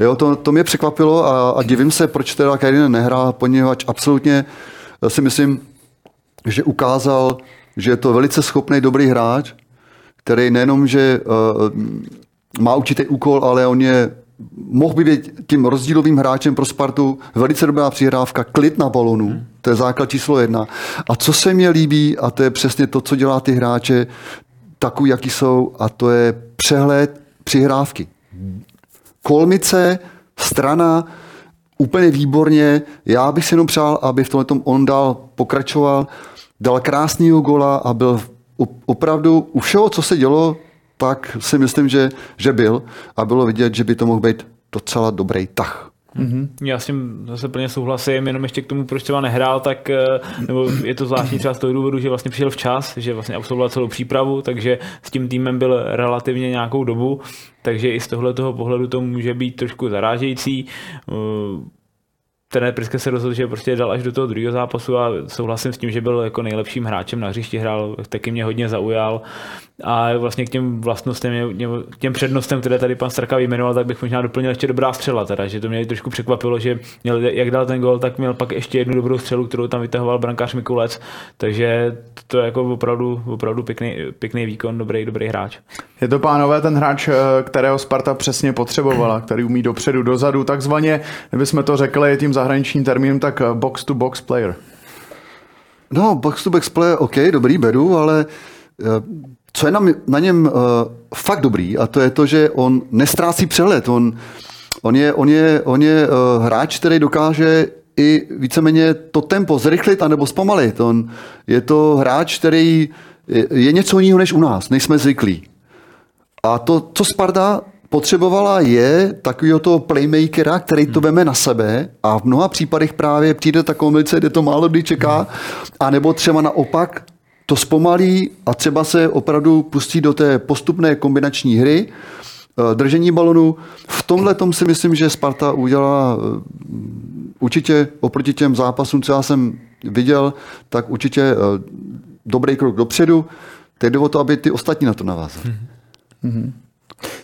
Jo, to, to mě překvapilo a, a divím se, proč teda Karin nehrál, poněvadž absolutně si myslím, že ukázal, že je to velice schopný, dobrý hráč, který nejenom, že uh, má určitý úkol, ale on je mohl by být tím rozdílovým hráčem pro Spartu. Velice dobrá přihrávka, klid na balonu, to je základ číslo jedna. A co se mně líbí, a to je přesně to, co dělá ty hráče, takový, jaký jsou, a to je přehled přihrávky. Kolmice, strana, úplně výborně. Já bych si jenom přál, aby v tomhle on dal pokračoval dal krásného gola a byl opravdu u všeho, co se dělo, tak si myslím, že, že byl a bylo vidět, že by to mohl být docela dobrý tah. Mm-hmm. Já s tím zase plně souhlasím, jenom ještě k tomu, proč třeba nehrál, tak eh, nebo je to zvláštní třeba z toho důvodu, že vlastně přišel včas, že vlastně absolvoval celou přípravu, takže s tím týmem byl relativně nějakou dobu, takže i z tohle toho pohledu to může být trošku zarážející eh, trenér Priske se rozhodl, že prostě dal až do toho druhého zápasu a souhlasím s tím, že byl jako nejlepším hráčem na hřišti, hrál, taky mě hodně zaujal a vlastně k těm vlastnostem, k těm přednostem, které tady pan Straka vyjmenoval, tak bych možná doplnil ještě dobrá střela, teda, že to mě trošku překvapilo, že měl, jak dal ten gol, tak měl pak ještě jednu dobrou střelu, kterou tam vytahoval brankář Mikulec, takže to je jako opravdu, opravdu pěkný, pěkný výkon, dobrý, dobrý hráč. Je to pánové ten hráč, eh, kterého Sparta přesně potřebovala, který umí dopředu, dozadu, takzvaně, kdybychom to řekli tím zahraničním termínem, tak box to box player. No, box to box player, OK, dobrý, beru, ale eh, co je na, na něm uh, fakt dobrý, a to je to, že on nestrácí přehled. On, on je, on je, on je uh, hráč, který dokáže i víceméně to tempo zrychlit anebo zpomalit. On je to hráč, který je, je něco jiného než u nás, nejsme zvyklí. A to, co Sparta potřebovala, je takového toho playmakera, který to veme na sebe a v mnoha případech právě přijde ta kombinace, kde to málo kdy čeká, a nebo třeba naopak to zpomalí a třeba se opravdu pustí do té postupné kombinační hry, eh, držení balonu. V tomhle tom si myslím, že Sparta udělala eh, určitě oproti těm zápasům, co já jsem viděl, tak určitě eh, dobrý krok dopředu. Teď jde o to, aby ty ostatní na to navázali. Mm-hmm.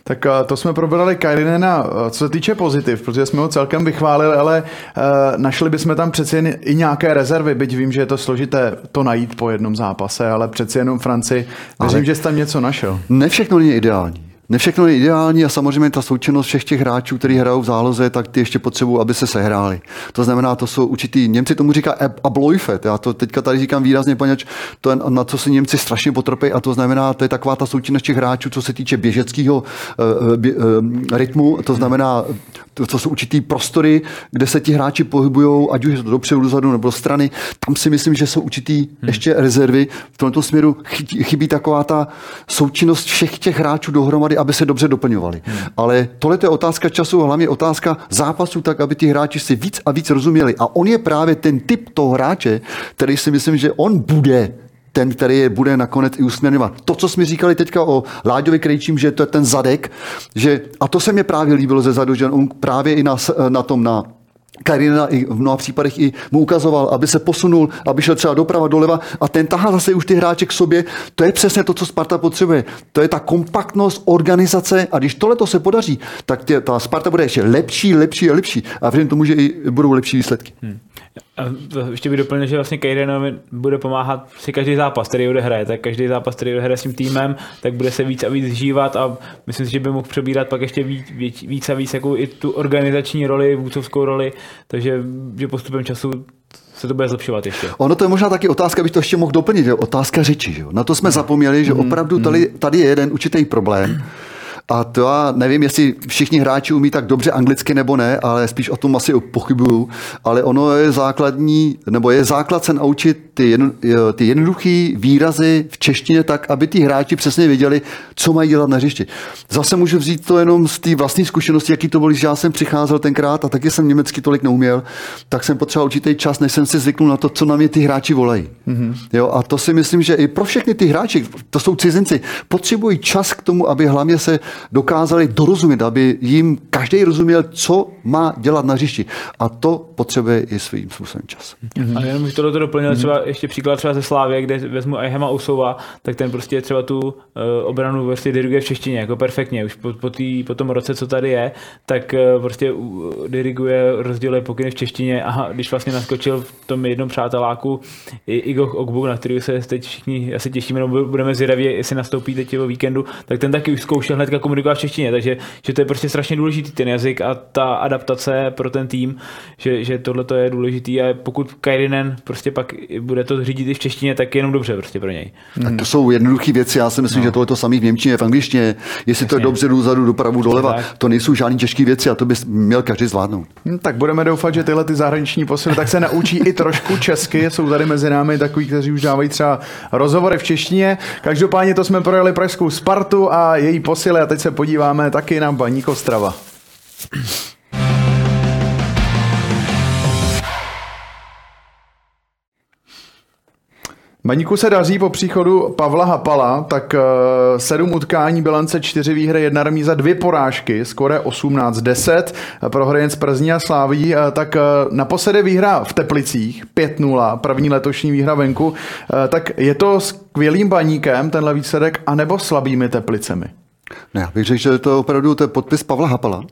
Tak eh, to jsme probrali Kairinena, eh, co se týče pozitiv, protože jsme ho celkem vychválili, ale uh, našli bychom tam přeci jen i nějaké rezervy, byť vím, že je to složité to najít po jednom zápase, ale přeci jenom Franci, věřím, ale že jsi tam něco našel. Ne všechno není ideální. Ne všechno je ideální a samozřejmě ta součinnost všech těch hráčů, kteří hrajou v záloze, tak ty ještě potřebují, aby se sehráli. To znamená, to jsou určitý, Němci tomu říká abloifet. Já to teďka tady říkám výrazně, poněvadž to je, na co se Němci strašně potrpí a to znamená, to je taková ta součinnost těch hráčů, co se týče běžeckého uh, uh, rytmu, to znamená, to, co jsou určitý prostory, kde se ti hráči pohybují, ať už dopředu, dozadu nebo do strany. Tam si myslím, že jsou určitý hmm. ještě rezervy. V tomto směru chybí taková ta součinnost všech těch hráčů dohromady, aby se dobře doplňovali. Hmm. Ale tohle je otázka času, hlavně otázka zápasu, tak aby ti hráči si víc a víc rozuměli. A on je právě ten typ toho hráče, který si myslím, že on bude ten, který je bude nakonec i usměrňovat. To, co jsme říkali teďka o Láďovi Krejčím, že to je ten zadek, že, a to se mi právě líbilo ze zadu, že on právě i na, na tom, na Karina i v mnoha případech i mu ukazoval, aby se posunul, aby šel třeba doprava, doleva a ten tahá zase už ty hráče k sobě. To je přesně to, co Sparta potřebuje. To je ta kompaktnost, organizace a když tohle to se podaří, tak tě, ta Sparta bude ještě lepší, lepší a lepší a věřím tomu, že i budou lepší výsledky. Hmm. A ještě bych doplnil, že vlastně Kairenovi bude pomáhat si každý zápas, který odehraje, tak každý zápas, který odehraje s tím týmem, tak bude se víc a víc žívat a myslím si, že by mohl přebírat pak ještě víc, víc, víc a víc jako i tu organizační roli, vůcovskou roli, takže že postupem času se to bude zlepšovat ještě. Ono to je možná taky otázka, bych to ještě mohl doplnit, že? otázka řeči. Že? Na to jsme zapomněli, že mm-hmm. opravdu tady, tady je jeden určitý problém. A to já nevím, jestli všichni hráči umí tak dobře anglicky nebo ne, ale spíš o tom asi pochybuju. Ale ono je základní, nebo je základ se naučit ty, jedno, ty jednoduché výrazy v češtině tak, aby ty hráči přesně věděli, co mají dělat na hřišti. Zase můžu vzít to jenom z té vlastní zkušenosti, jaký to bylo, když já jsem přicházel tenkrát a taky jsem německy tolik neuměl, tak jsem potřeboval určitý čas, než jsem si zvyknul na to, co na mě ty hráči volají. Mm-hmm. Jo, a to si myslím, že i pro všechny ty hráči, to jsou cizinci, potřebují čas k tomu, aby hlavně se dokázali dorozumět, aby jim každý rozuměl, co má dělat na hřišti. A to potřebuje i svým způsobem čas. Mm-hmm. A jenom bych tohle doplnil mm-hmm. třeba ještě příklad třeba ze Slávě, kde vezmu Ayhema Usova, tak ten prostě třeba tu uh, obranu vlastně diriguje v češtině, jako perfektně. Už po, po, tý, po tom roce, co tady je, tak uh, prostě uh, diriguje, rozděluje pokyny v češtině a když vlastně naskočil v tom jednom přáteláku Igor Ogbu, na který se teď všichni asi těšíme, no budeme zvědaví, jestli nastoupí teď o víkendu, tak ten taky už zkoušel hnedka komunikovat v češtině, takže že to je prostě strašně důležitý ten jazyk a ta adaptace pro ten tým, že, že tohle to je důležitý a pokud Kairinen prostě pak bude to řídit i v češtině, tak je jenom dobře prostě pro něj. Tak to jsou jednoduché věci, já si myslím, no. že tohle to samý v Němčině, v angličtině, jestli Jasně. to je dobře dozadu, dopravu, doleva, tak. to nejsou žádné těžké věci a to bys měl každý zvládnout. Hmm, tak budeme doufat, že tyhle ty zahraniční posily tak se naučí i trošku česky. Jsou tady mezi námi takový, kteří už dávají třeba rozhovory v češtině. Každopádně to jsme projeli Pražskou Spartu a její posily a teď se podíváme taky na Baník Ostrava. Baníku se daří po příchodu Pavla Hapala, tak uh, sedm utkání, bilance čtyři výhry, jedna remíza, dvě porážky, skore 18-10, prohry jen z Plzní a Sláví, uh, tak uh, naposledy výhra v Teplicích, 5-0, první letošní výhra venku, tak je to skvělým baníkem tenhle výsledek, anebo slabými Teplicemi? Ne, já bych řekl, že to je opravdu to je podpis Pavla Hapala.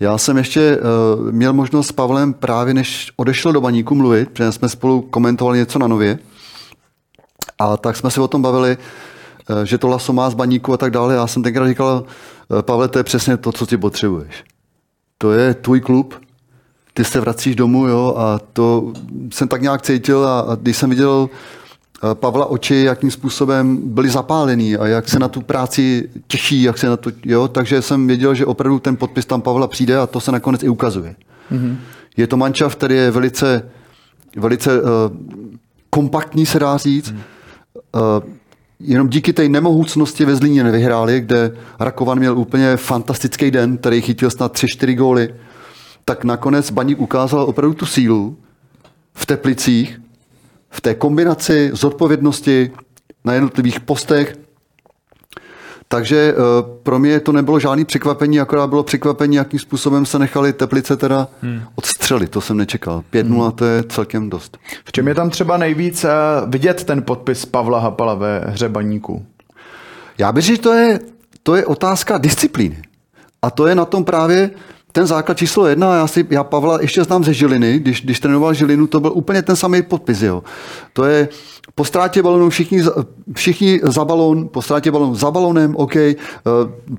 Já jsem ještě uh, měl možnost s Pavlem právě než odešel do baníku mluvit, protože jsme spolu komentovali něco na nově. A tak jsme se o tom bavili, uh, že to laso má z baníku a tak dále. Já jsem tenkrát říkal, uh, Pavle, to je přesně to, co ty potřebuješ. To je tvůj klub, ty se vracíš domů, jo, a to jsem tak nějak cítil a, a když jsem viděl Pavla oči, jakým způsobem byli zapálený a jak se na tu práci těší, jak se na to, jo, takže jsem věděl, že opravdu ten podpis tam Pavla přijde a to se nakonec i ukazuje. Mm-hmm. Je to mančav, který je velice, velice uh, kompaktní, se dá říct. Mm. Uh, jenom díky té nemohoucnosti ve Zlíně nevyhráli, kde Rakovan měl úplně fantastický den, který chytil snad 3-4 góly, tak nakonec Baník ukázal opravdu tu sílu v Teplicích v té kombinaci zodpovědnosti na jednotlivých postech. Takže eh, pro mě to nebylo žádný překvapení, akorát bylo překvapení, jakým způsobem se nechali Teplice teda hmm. odstřelit. To jsem nečekal. 5-0 hmm. to je celkem dost. V čem je tam třeba nejvíc eh, vidět ten podpis Pavla Hapala ve hře baníku? Já bych řekl, že to je, to je otázka disciplíny. A to je na tom právě ten základ číslo jedna, já, si, já Pavla ještě znám ze Žiliny, když, když trénoval Žilinu, to byl úplně ten samý podpis, jo. To je po ztrátě balonu všichni, všichni za balon, po ztrátě balonu za balonem, OK, eh,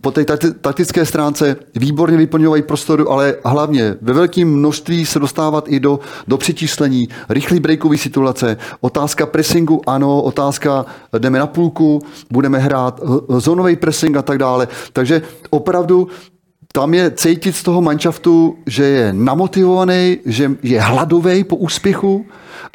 po té taktické stránce výborně vyplňovají prostoru, ale hlavně ve velkém množství se dostávat i do, do přičíslení, rychlý breakový situace, otázka pressingu, ano, otázka jdeme na půlku, budeme hrát eh, zónový pressing a tak dále. Takže opravdu tam je cítit z toho manšaftu, že je namotivovaný, že je hladový po úspěchu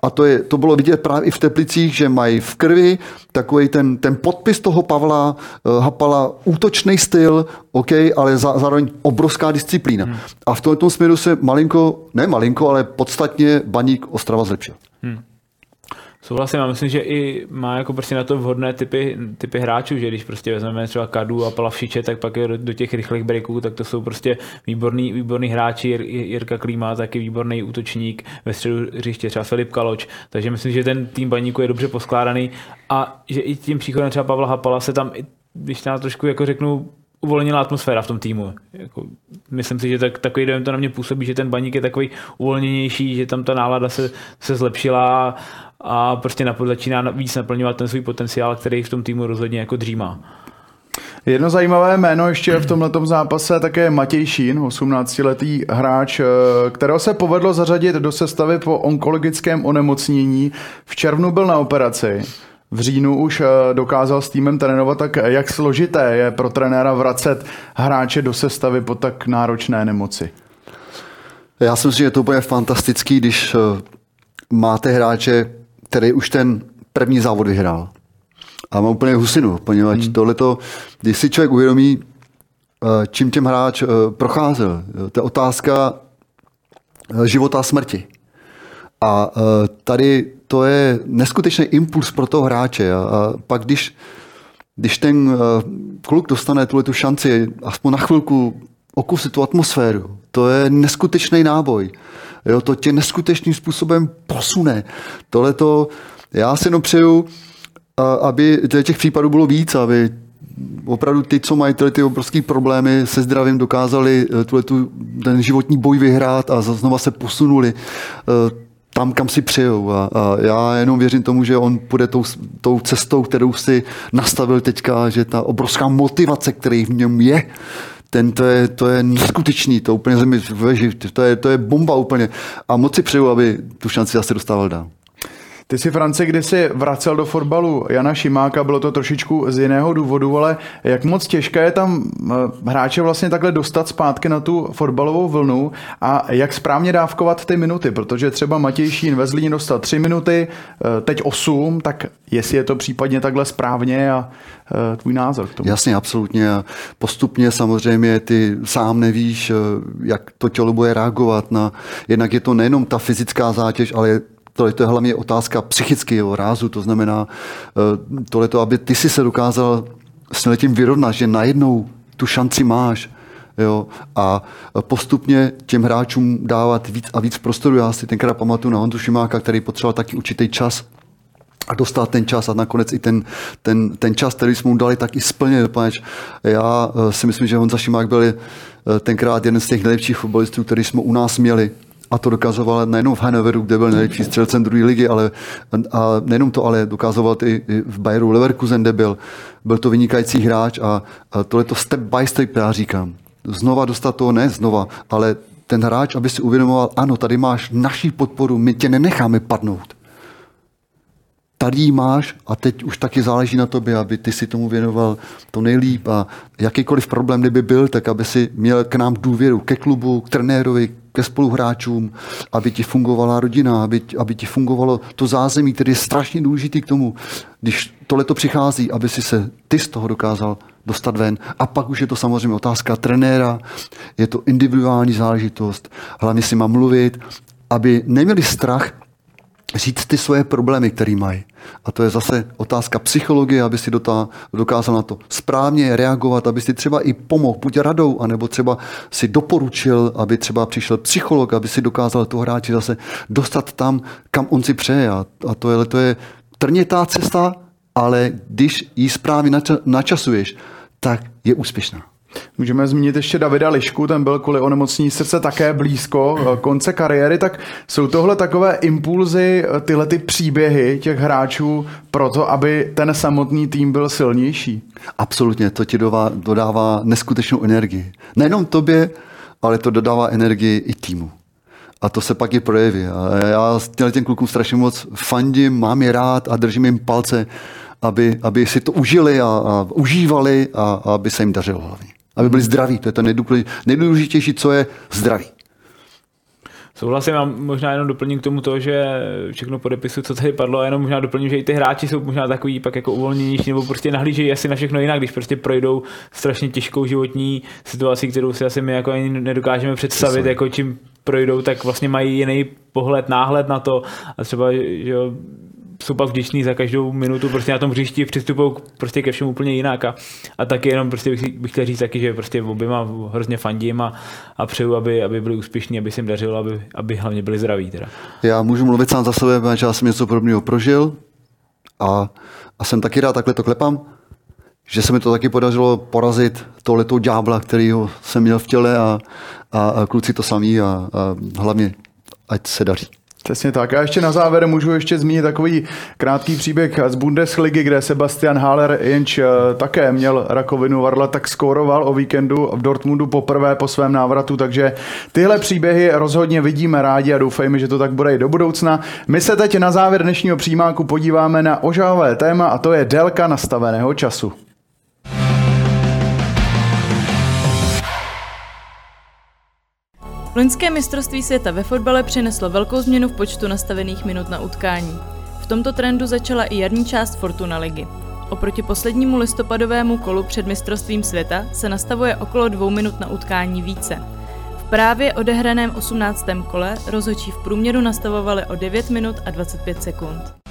a to, je, to bylo vidět právě i v Teplicích, že mají v krvi takový ten, ten podpis toho Pavla uh, Hapala, útočný styl, OK, ale za, zároveň obrovská disciplína. Hmm. A v tomto směru se malinko, ne malinko, ale podstatně Baník Ostrava zlepšil. Hmm. Souhlasím, já myslím, že i má jako prostě na to vhodné typy, typy hráčů, že když prostě vezmeme třeba Kadu a Palavšiče, tak pak je do, do těch rychlých breaků, tak to jsou prostě výborný, výborný hráči, Jir, Jirka Klíma, taky výborný útočník, ve středu hřiště třeba Filip Kaloč, takže myslím, že ten tým baníku je dobře poskládaný a že i tím příchodem třeba Pavla Hapala se tam, když na trošku jako řeknu, uvolnila atmosféra v tom týmu. Jako, myslím si, že tak, takový dojem to na mě působí, že ten baník je takový uvolněnější, že tam ta nálada se, se zlepšila a prostě napod začíná víc naplňovat ten svůj potenciál, který v tom týmu rozhodně jako dřímá. Jedno zajímavé jméno ještě v tomto zápase také Matěj Šín, 18-letý hráč, eh, kterého se povedlo zařadit do sestavy po onkologickém onemocnění. V červnu byl na operaci. V říjnu už eh, dokázal s týmem trénovat, tak jak složité je pro trenéra vracet hráče do sestavy po tak náročné nemoci? Já si myslím, že je to úplně fantastický, když eh, máte hráče, který už ten první závod vyhrál. A má úplně husinu, poněvadž hmm. tohleto, když si člověk uvědomí, eh, čím těm hráč procházel, to je otázka života a smrti. A tady to je neskutečný impuls pro toho hráče. A, pak když, když ten uh, kluk dostane tuhle tu šanci, aspoň na chvilku okusit tu atmosféru, to je neskutečný náboj. Jo, to tě neskutečným způsobem posune. Tohle to, já si jenom přeju, aby těch případů bylo víc, aby opravdu ty, co mají ty obrovské problémy se zdravím, dokázali eh, tu, ten životní boj vyhrát a znova se posunuli. Tam, kam si přijou. A, a já jenom věřím tomu, že on půjde tou, tou cestou, kterou si nastavil teďka, že ta obrovská motivace, který v něm je, ten to je, to je neskutečný, to úplně zemi to je, to je bomba úplně. A moc si přeju, aby tu šanci asi dostával dál. Ty jsi, France, kdysi vracel do fotbalu Jana Šimáka, bylo to trošičku z jiného důvodu, ale jak moc těžké je tam eh, hráče vlastně takhle dostat zpátky na tu fotbalovou vlnu a jak správně dávkovat ty minuty, protože třeba Matěj Šín ve Zlíně dostal tři minuty, eh, teď osm, tak jestli je to případně takhle správně a eh, tvůj názor k tomu. Jasně, absolutně. Postupně samozřejmě ty sám nevíš, jak to tělo bude reagovat na, jednak je to nejenom ta fyzická zátěž, ale to, je hlavně otázka psychického rázu, to znamená eh, tohle to, aby ty si se dokázal s tím vyrovnat, že najednou tu šanci máš, Jo, a postupně těm hráčům dávat víc a víc prostoru. Já si tenkrát pamatuju na Honzu Šimáka, který potřeboval taky určitý čas a dostat ten čas a nakonec i ten, ten, ten čas, který jsme mu dali, tak i splnil. Já eh, si myslím, že Honza Šimák byl eh, tenkrát jeden z těch nejlepších fotbalistů, který jsme u nás měli a to dokazoval nejenom v Hannoveru, kde byl nejlepší střelcem druhé ligy, ale a nejenom to, ale dokazoval i, v Bayeru Leverkusen, kde byl. Byl to vynikající hráč a, a tohle to step by step, já říkám. Znova dostat to, ne znova, ale ten hráč, aby si uvědomoval, ano, tady máš naší podporu, my tě nenecháme padnout tady ji máš a teď už taky záleží na tobě, aby ty si tomu věnoval to nejlíp a jakýkoliv problém kdyby byl, tak aby si měl k nám důvěru, ke klubu, k trenérovi, ke spoluhráčům, aby ti fungovala rodina, aby, aby ti fungovalo to zázemí, které je strašně důležitý k tomu, když to přichází, aby si se ty z toho dokázal dostat ven. A pak už je to samozřejmě otázka trenéra, je to individuální záležitost, hlavně si má mluvit, aby neměli strach říct ty svoje problémy, které mají. A to je zase otázka psychologie, aby si dotá, dokázal na to správně reagovat, aby si třeba i pomohl, buď radou, anebo třeba si doporučil, aby třeba přišel psycholog, aby si dokázal toho hráče zase dostat tam, kam on si přeje. A, to, je, to je trnětá cesta, ale když ji správně načasuješ, tak je úspěšná. Můžeme zmínit ještě Davida Lišku, ten byl kvůli onemocnění srdce také blízko eh, konce kariéry, tak jsou tohle takové impulzy, eh, tyhle ty příběhy těch hráčů pro to, aby ten samotný tým byl silnější? Absolutně, to ti dodává, dodává neskutečnou energii. Nejenom tobě, ale to dodává energii i týmu. A to se pak i projeví. A já těm klukům strašně moc fandím, mám je rád a držím jim palce, aby, aby si to užili a, a užívali a, a aby se jim dařilo hlavně. Aby byli zdraví, to je to nejdůležitější, co je zdraví. Souhlasím, a možná jenom doplním k tomu to, že všechno podepisu, co tady padlo, a jenom možná doplním, že i ty hráči jsou možná takový pak jako uvolněnější, nebo prostě nahlížejí asi na všechno jinak, když prostě projdou strašně těžkou životní situaci, kterou si asi my jako ani nedokážeme představit, jako čím projdou, tak vlastně mají jiný pohled, náhled na to a třeba, že jsou pak vděční za každou minutu prostě na tom hřišti, přistupují prostě ke všemu úplně jinak a, a taky jenom prostě bych, bych chtěl říct taky, že prostě oběma hrozně fandím a, a přeju, aby, aby byli úspěšní, aby se jim dařilo, aby, aby hlavně byli zdraví. Teda. Já můžu mluvit sám za sebe, protože já jsem něco podobného prožil a, a jsem taky rád, takhle to klepám, že se mi to taky podařilo porazit tohletou ďábla, kterýho jsem měl v těle a, a, a kluci to samý a, a hlavně ať se daří. Přesně tak. A ještě na závěr můžu ještě zmínit takový krátký příběh z Bundesligy, kde Sebastian Haller, jenž eh, také měl rakovinu varla, tak skóroval o víkendu v Dortmundu poprvé po svém návratu, takže tyhle příběhy rozhodně vidíme rádi a doufejme, že to tak bude i do budoucna. My se teď na závěr dnešního přímáku podíváme na ožávé téma a to je délka nastaveného času. Loňské mistrovství světa ve fotbale přineslo velkou změnu v počtu nastavených minut na utkání. V tomto trendu začala i jarní část Fortuna ligy. Oproti poslednímu listopadovému kolu před mistrovstvím světa se nastavuje okolo dvou minut na utkání více. V právě odehraném 18. kole rozhodčí v průměru nastavovali o 9 minut a 25 sekund.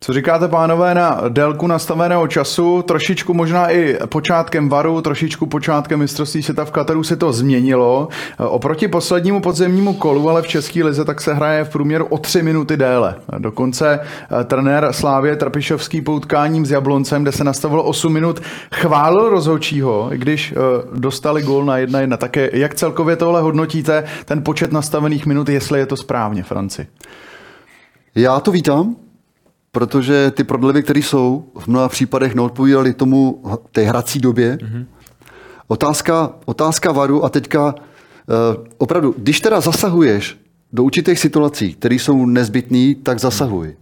Co říkáte, pánové, na délku nastaveného času? Trošičku možná i počátkem varu, trošičku počátkem mistrovství světa v Kataru se to změnilo. Oproti poslednímu podzemnímu kolu, ale v České lize, tak se hraje v průměru o tři minuty déle. Dokonce eh, trenér Slávě Trpišovský poutkáním s Jabloncem, kde se nastavilo 8 minut, chválil rozhodčího, když eh, dostali gól na 1-1. Tak jak celkově tohle hodnotíte, ten počet nastavených minut, jestli je to správně, Franci? Já to vítám, protože ty prodlevy, které jsou, v mnoha případech neodpovídaly tomu té hrací době. Mm-hmm. Otázka, otázka varu a teďka uh, opravdu, když teda zasahuješ do určitých situací, které jsou nezbytné, tak zasahuj.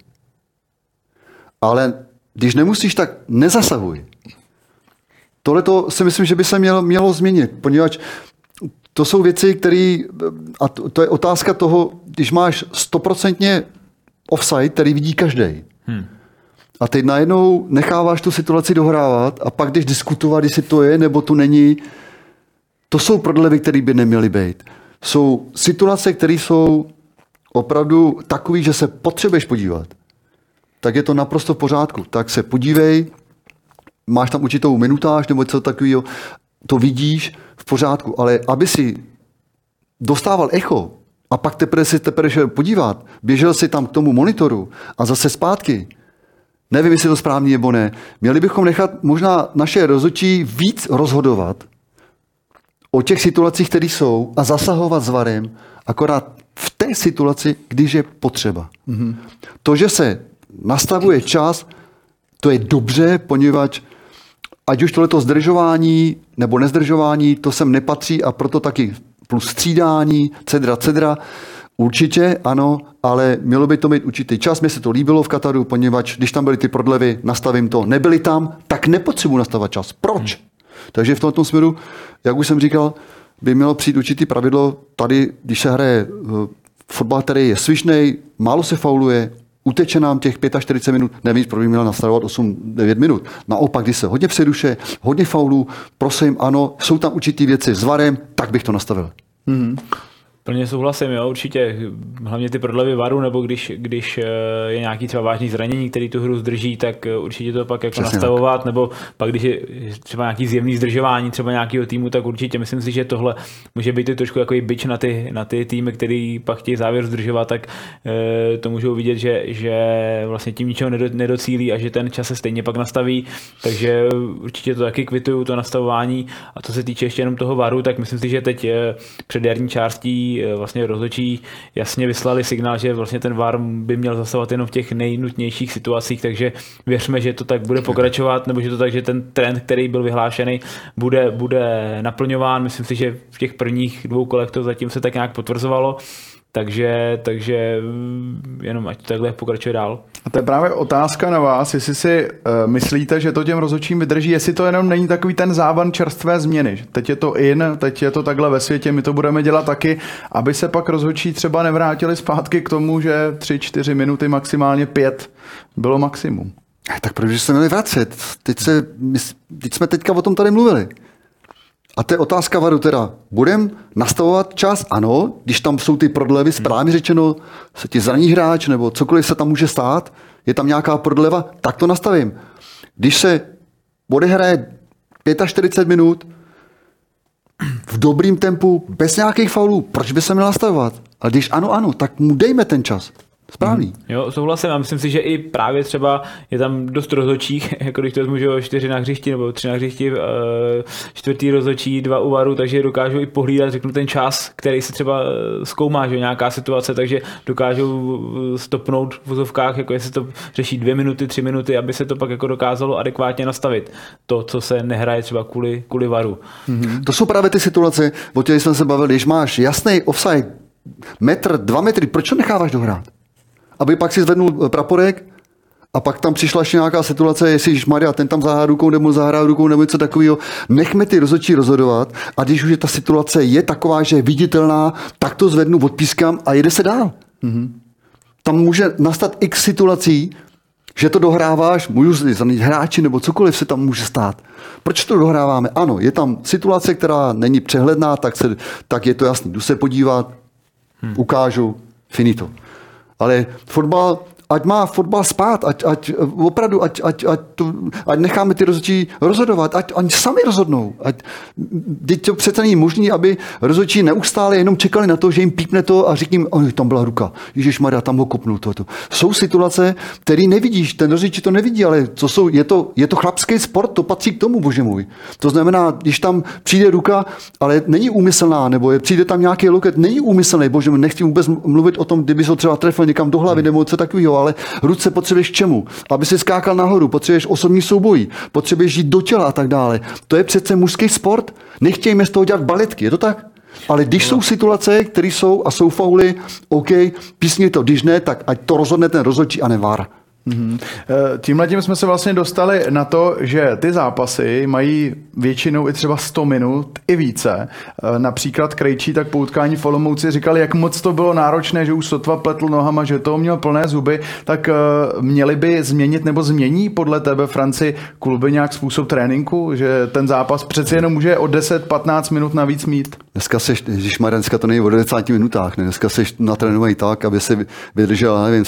Ale když nemusíš, tak nezasahuj. Tohle to si myslím, že by se mělo, mělo změnit, poněvadž to jsou věci, které, a to, to je otázka toho, když máš stoprocentně offside, který vidí každý. Hmm. A teď najednou necháváš tu situaci dohrávat a pak jdeš diskutovat, jestli to je nebo to není. To jsou prodlevy, které by neměly být. Jsou situace, které jsou opravdu takové, že se potřebuješ podívat. Tak je to naprosto v pořádku. Tak se podívej, máš tam určitou minutáž nebo něco takového, to vidíš v pořádku. Ale aby si dostával echo a pak teprve si teprve šel podívat, běžel si tam k tomu monitoru a zase zpátky. Nevím, jestli to správně nebo ne. Měli bychom nechat možná naše rozhodčí víc rozhodovat o těch situacích, které jsou a zasahovat s varem, akorát v té situaci, když je potřeba. Mm-hmm. To, že se nastavuje čas, to je dobře, poněvadž ať už tohleto zdržování nebo nezdržování, to sem nepatří a proto taky plus střídání, cedra, cedra. Určitě ano, ale mělo by to mít určitý čas. Mně se to líbilo v Kataru, poněvadž když tam byly ty prodlevy, nastavím to. Nebyly tam, tak nepotřebuji nastavovat čas. Proč? Hmm. Takže v tomto směru, jak už jsem říkal, by mělo přijít určitý pravidlo. Tady, když se hraje eh, fotbal, který je svižný, málo se fauluje, uteče nám těch 45 minut, nevím, proč by měl nastavovat 8-9 minut. Naopak, když se hodně přeruše, hodně faulů, prosím, ano, jsou tam určitý věci s varem, tak bych to nastavil. Mm-hmm. Plně souhlasím, jo, určitě. Hlavně ty prodlevy varu, nebo když, když eh, je nějaký třeba vážný zranění, který tu hru zdrží, tak eh, určitě to pak jako Přesně nastavovat, tak. nebo pak když je třeba nějaký zjevný zdržování třeba nějakého týmu, tak určitě myslím si, že tohle může být trošku jako byč na ty, na ty týmy, který pak chtějí závěr zdržovat, tak e, to můžou vidět, že, že vlastně tím ničeho nedocílí a že ten čas se stejně pak nastaví, takže určitě to taky kvituju, to nastavování a co se týče ještě jenom toho varu, tak myslím si, že teď před jarní částí Eh, vlastně rozhodčí jasně vyslali signál, že vlastně ten VAR by měl zasahovat jenom v těch nejnutnějších situacích, takže věřme, že to tak bude pokračovat, nebo že to tak, že ten trend, který byl vyhlášený, bude, bude naplňován. Myslím si, že v těch prvních dvou kolech to zatím se tak nějak potvrzovalo. Takže, takže mm, jenom ať to takhle pokračuje dál. A to je právě otázka na vás, jestli si uh, myslíte, že to těm rozhodčím vydrží, jestli to jenom není takový ten závan čerstvé změny. Teď je to in, teď je to takhle ve světě, my to budeme dělat taky, aby se pak rozhodčí třeba nevrátili zpátky k tomu, že 3-4 minuty, maximálně 5 bylo maximum. Tak proč se měli vracet? Teď, se, teď jsme teďka o tom tady mluvili. A to je otázka varu teda. Budem nastavovat čas? Ano, když tam jsou ty prodlevy, správně řečeno, se ti zraní hráč nebo cokoliv se tam může stát, je tam nějaká prodleva, tak to nastavím. Když se odehraje 45 minut v dobrým tempu, bez nějakých faulů, proč by se měl nastavovat? A když ano, ano, tak mu dejme ten čas. Správný. Mm. Jo, souhlasím a myslím si, že i právě třeba je tam dost rozhodčích, [laughs] jako když to vezmu, že čtyři na hřišti nebo tři na hřišti, eh, čtvrtý rozhodčí, dva uvaru, takže dokážou i pohlídat, řeknu, ten čas, který se třeba eh, zkoumá, že nějaká situace, takže dokážou eh, stopnout v vozovkách, jako jestli to řeší dvě minuty, tři minuty, aby se to pak jako dokázalo adekvátně nastavit. To, co se nehraje třeba kvůli, kvůli varu. Mm-hmm. To jsou právě ty situace, o těch jsme se bavili, když máš jasný offside, metr, dva metry, proč to necháváš dohrát? Aby pak si zvednul eh, praporek a pak tam přišla ještě nějaká situace, jestli Maria, ten tam zahrá rukou nebo zahrá rukou nebo něco takového. Nechme ty rozhodčí rozhodovat a když už je ta situace je taková, že je viditelná, tak to zvednu, odpískám a jede se dál. Mm-hmm. Tam může nastat x situací, že to dohráváš, můžu zanít hráči nebo cokoliv se tam může stát. Proč to dohráváme? Ano, je tam situace, která není přehledná, tak, se, tak je to jasný. Jdu se podívat, hmm. ukážu, finito. Ale fotbal ať má fotbal spát, ať, ať opravdu, ať, ať, ať, to, ať necháme ty rozhodčí rozhodovat, ať oni sami rozhodnou. Ať, teď to přece není možné, aby rozhodčí neustále jenom čekali na to, že jim pípne to a řekním, oj, tam byla ruka, Ježíš Maria, tam ho kopnul toto. Jsou situace, které nevidíš, ten rozhodčí to nevidí, ale co jsou, je to, je to chlapský sport, to patří k tomu, bože můj. To znamená, když tam přijde ruka, ale není úmyslná, nebo je, přijde tam nějaký loket, není úmyslný, bože můj, nechci vůbec mluvit o tom, kdyby se třeba trefil někam do hlavy nebo co takového, ale ruce potřebuješ čemu? Aby si skákal nahoru, potřebuješ osobní souboj, potřebuješ jít do těla a tak dále. To je přece mužský sport. Nechtějme z toho dělat baletky, je to tak? Ale když no. jsou situace, které jsou a jsou fauly, OK, písně to, když ne, tak ať to rozhodne ten rozhodčí a nevar. Mm-hmm. Tímhle tím jsme se vlastně dostali na to, že ty zápasy mají většinou i třeba 100 minut i více. Eh, například Krejčí tak po utkání v Olomouci říkali, jak moc to bylo náročné, že už sotva pletl nohama, že to měl plné zuby, tak eh, měli by změnit nebo změní podle tebe Franci kluby nějak způsob tréninku, že ten zápas přeci jenom může o 10-15 minut navíc mít? Dneska seš, když dneska to není o 90 minutách, ne? dneska seš natrénovaný tak, aby se vydržel, nevím,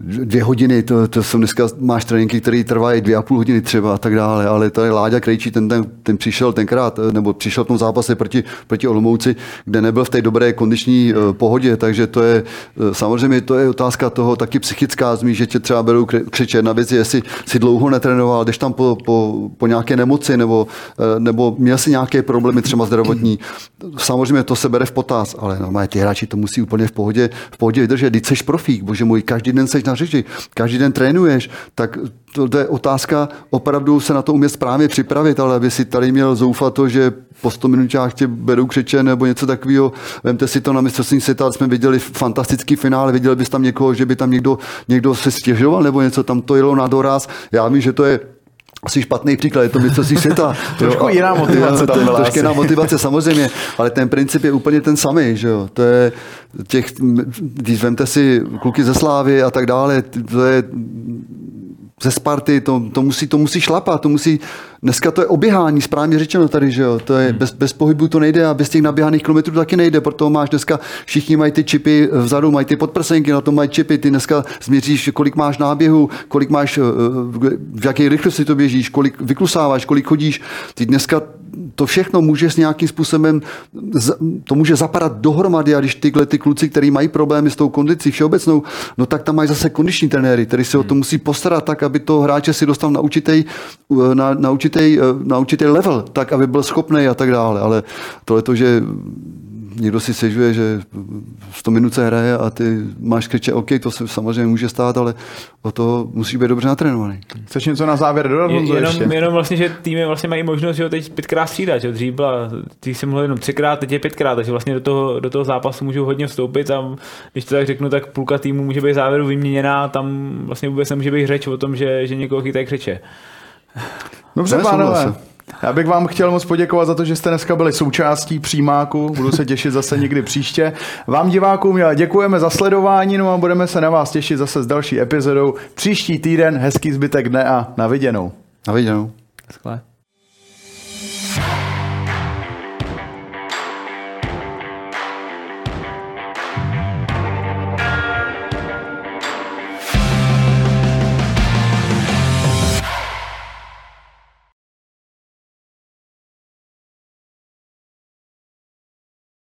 dvě hodiny, to, to jsou dneska, máš tréninky, které trvají dvě a půl hodiny třeba a tak dále, ale tady Láďa Krejčí, ten, ten, ten přišel tenkrát, nebo přišel v tom zápase proti, proti Olomouci, kde nebyl v té dobré kondiční uh, pohodě, takže to je, uh, samozřejmě to je otázka toho taky psychická zmí, že tě třeba berou křičet na věci, jestli si dlouho netrénoval, jdeš tam po, po, po nějaké nemoci, nebo, nebo měl si nějaké problémy třeba zdravotní. Samozřejmě to se bere v potaz, ale normálně ty hráči to musí úplně v pohodě, v pohodě vydržet. Teď seš profík, bože můj, každý den seš na řeči, každý den trénuješ, tak to, to je otázka opravdu se na to umět správně připravit, ale aby si tady měl zoufat to, že po 100 minutách tě berou křiče nebo něco takového. Vemte si to na mistrovství světa, jsme viděli fantastický finále, viděli bys tam někoho, že by tam někdo, někdo se stěžoval nebo něco, tam to jelo na doraz. Já vím, že to je asi špatný příklad, je to mistrovství světa. [laughs] Trošku jiná motivace tam byla. Trošku jiná motivace, samozřejmě, ale ten princip je úplně ten samý, že jo. To je těch, když vemte si kluky ze Slávy a tak dále, to je ze Sparty, to, to, musí, to musí šlapat, to musí, dneska to je oběhání, správně řečeno tady, že jo, to je, bez, bez pohybu to nejde a bez těch naběhaných kilometrů taky nejde, proto máš dneska, všichni mají ty čipy vzadu, mají ty podprsenky, na tom mají čipy, ty dneska změříš, kolik máš náběhu, kolik máš, v jaké rychlosti to běžíš, kolik vyklusáváš, kolik chodíš, ty dneska to všechno může s nějakým způsobem, to může zapadat dohromady a když tyhle ty kluci, kteří mají problémy s tou kondicí všeobecnou, no tak tam mají zase kondiční trenéry, který se o to musí postarat tak, aby to hráče si dostal na určitý, na, na, určitý, na určitý level, tak, aby byl schopný a tak dále. Ale tohle to, že někdo si sežuje, že 100 minut se hraje a ty máš křiče, OK, to se samozřejmě může stát, ale o to musí být dobře natrénovaný. Chceš něco na závěr dodat? Je, jenom, ještě? jenom vlastně, že týmy vlastně mají možnost, že ho teď pětkrát střídat, že dřív byla, ty jsem mohl jenom třikrát, teď je pětkrát, takže vlastně do toho, do toho zápasu můžou hodně vstoupit a když to tak řeknu, tak půlka týmu může být závěru vyměněná, tam vlastně vůbec nemůže být řeč o tom, že, že někoho chytají křeče. Dobře, pánové. Já bych vám chtěl moc poděkovat za to, že jste dneska byli součástí přímáku. Budu se těšit zase někdy příště. Vám divákům děkujeme za sledování, no a budeme se na vás těšit zase s další epizodou. Příští týden hezký zbytek dne a na viděnou. Na viděnou. Skvěle.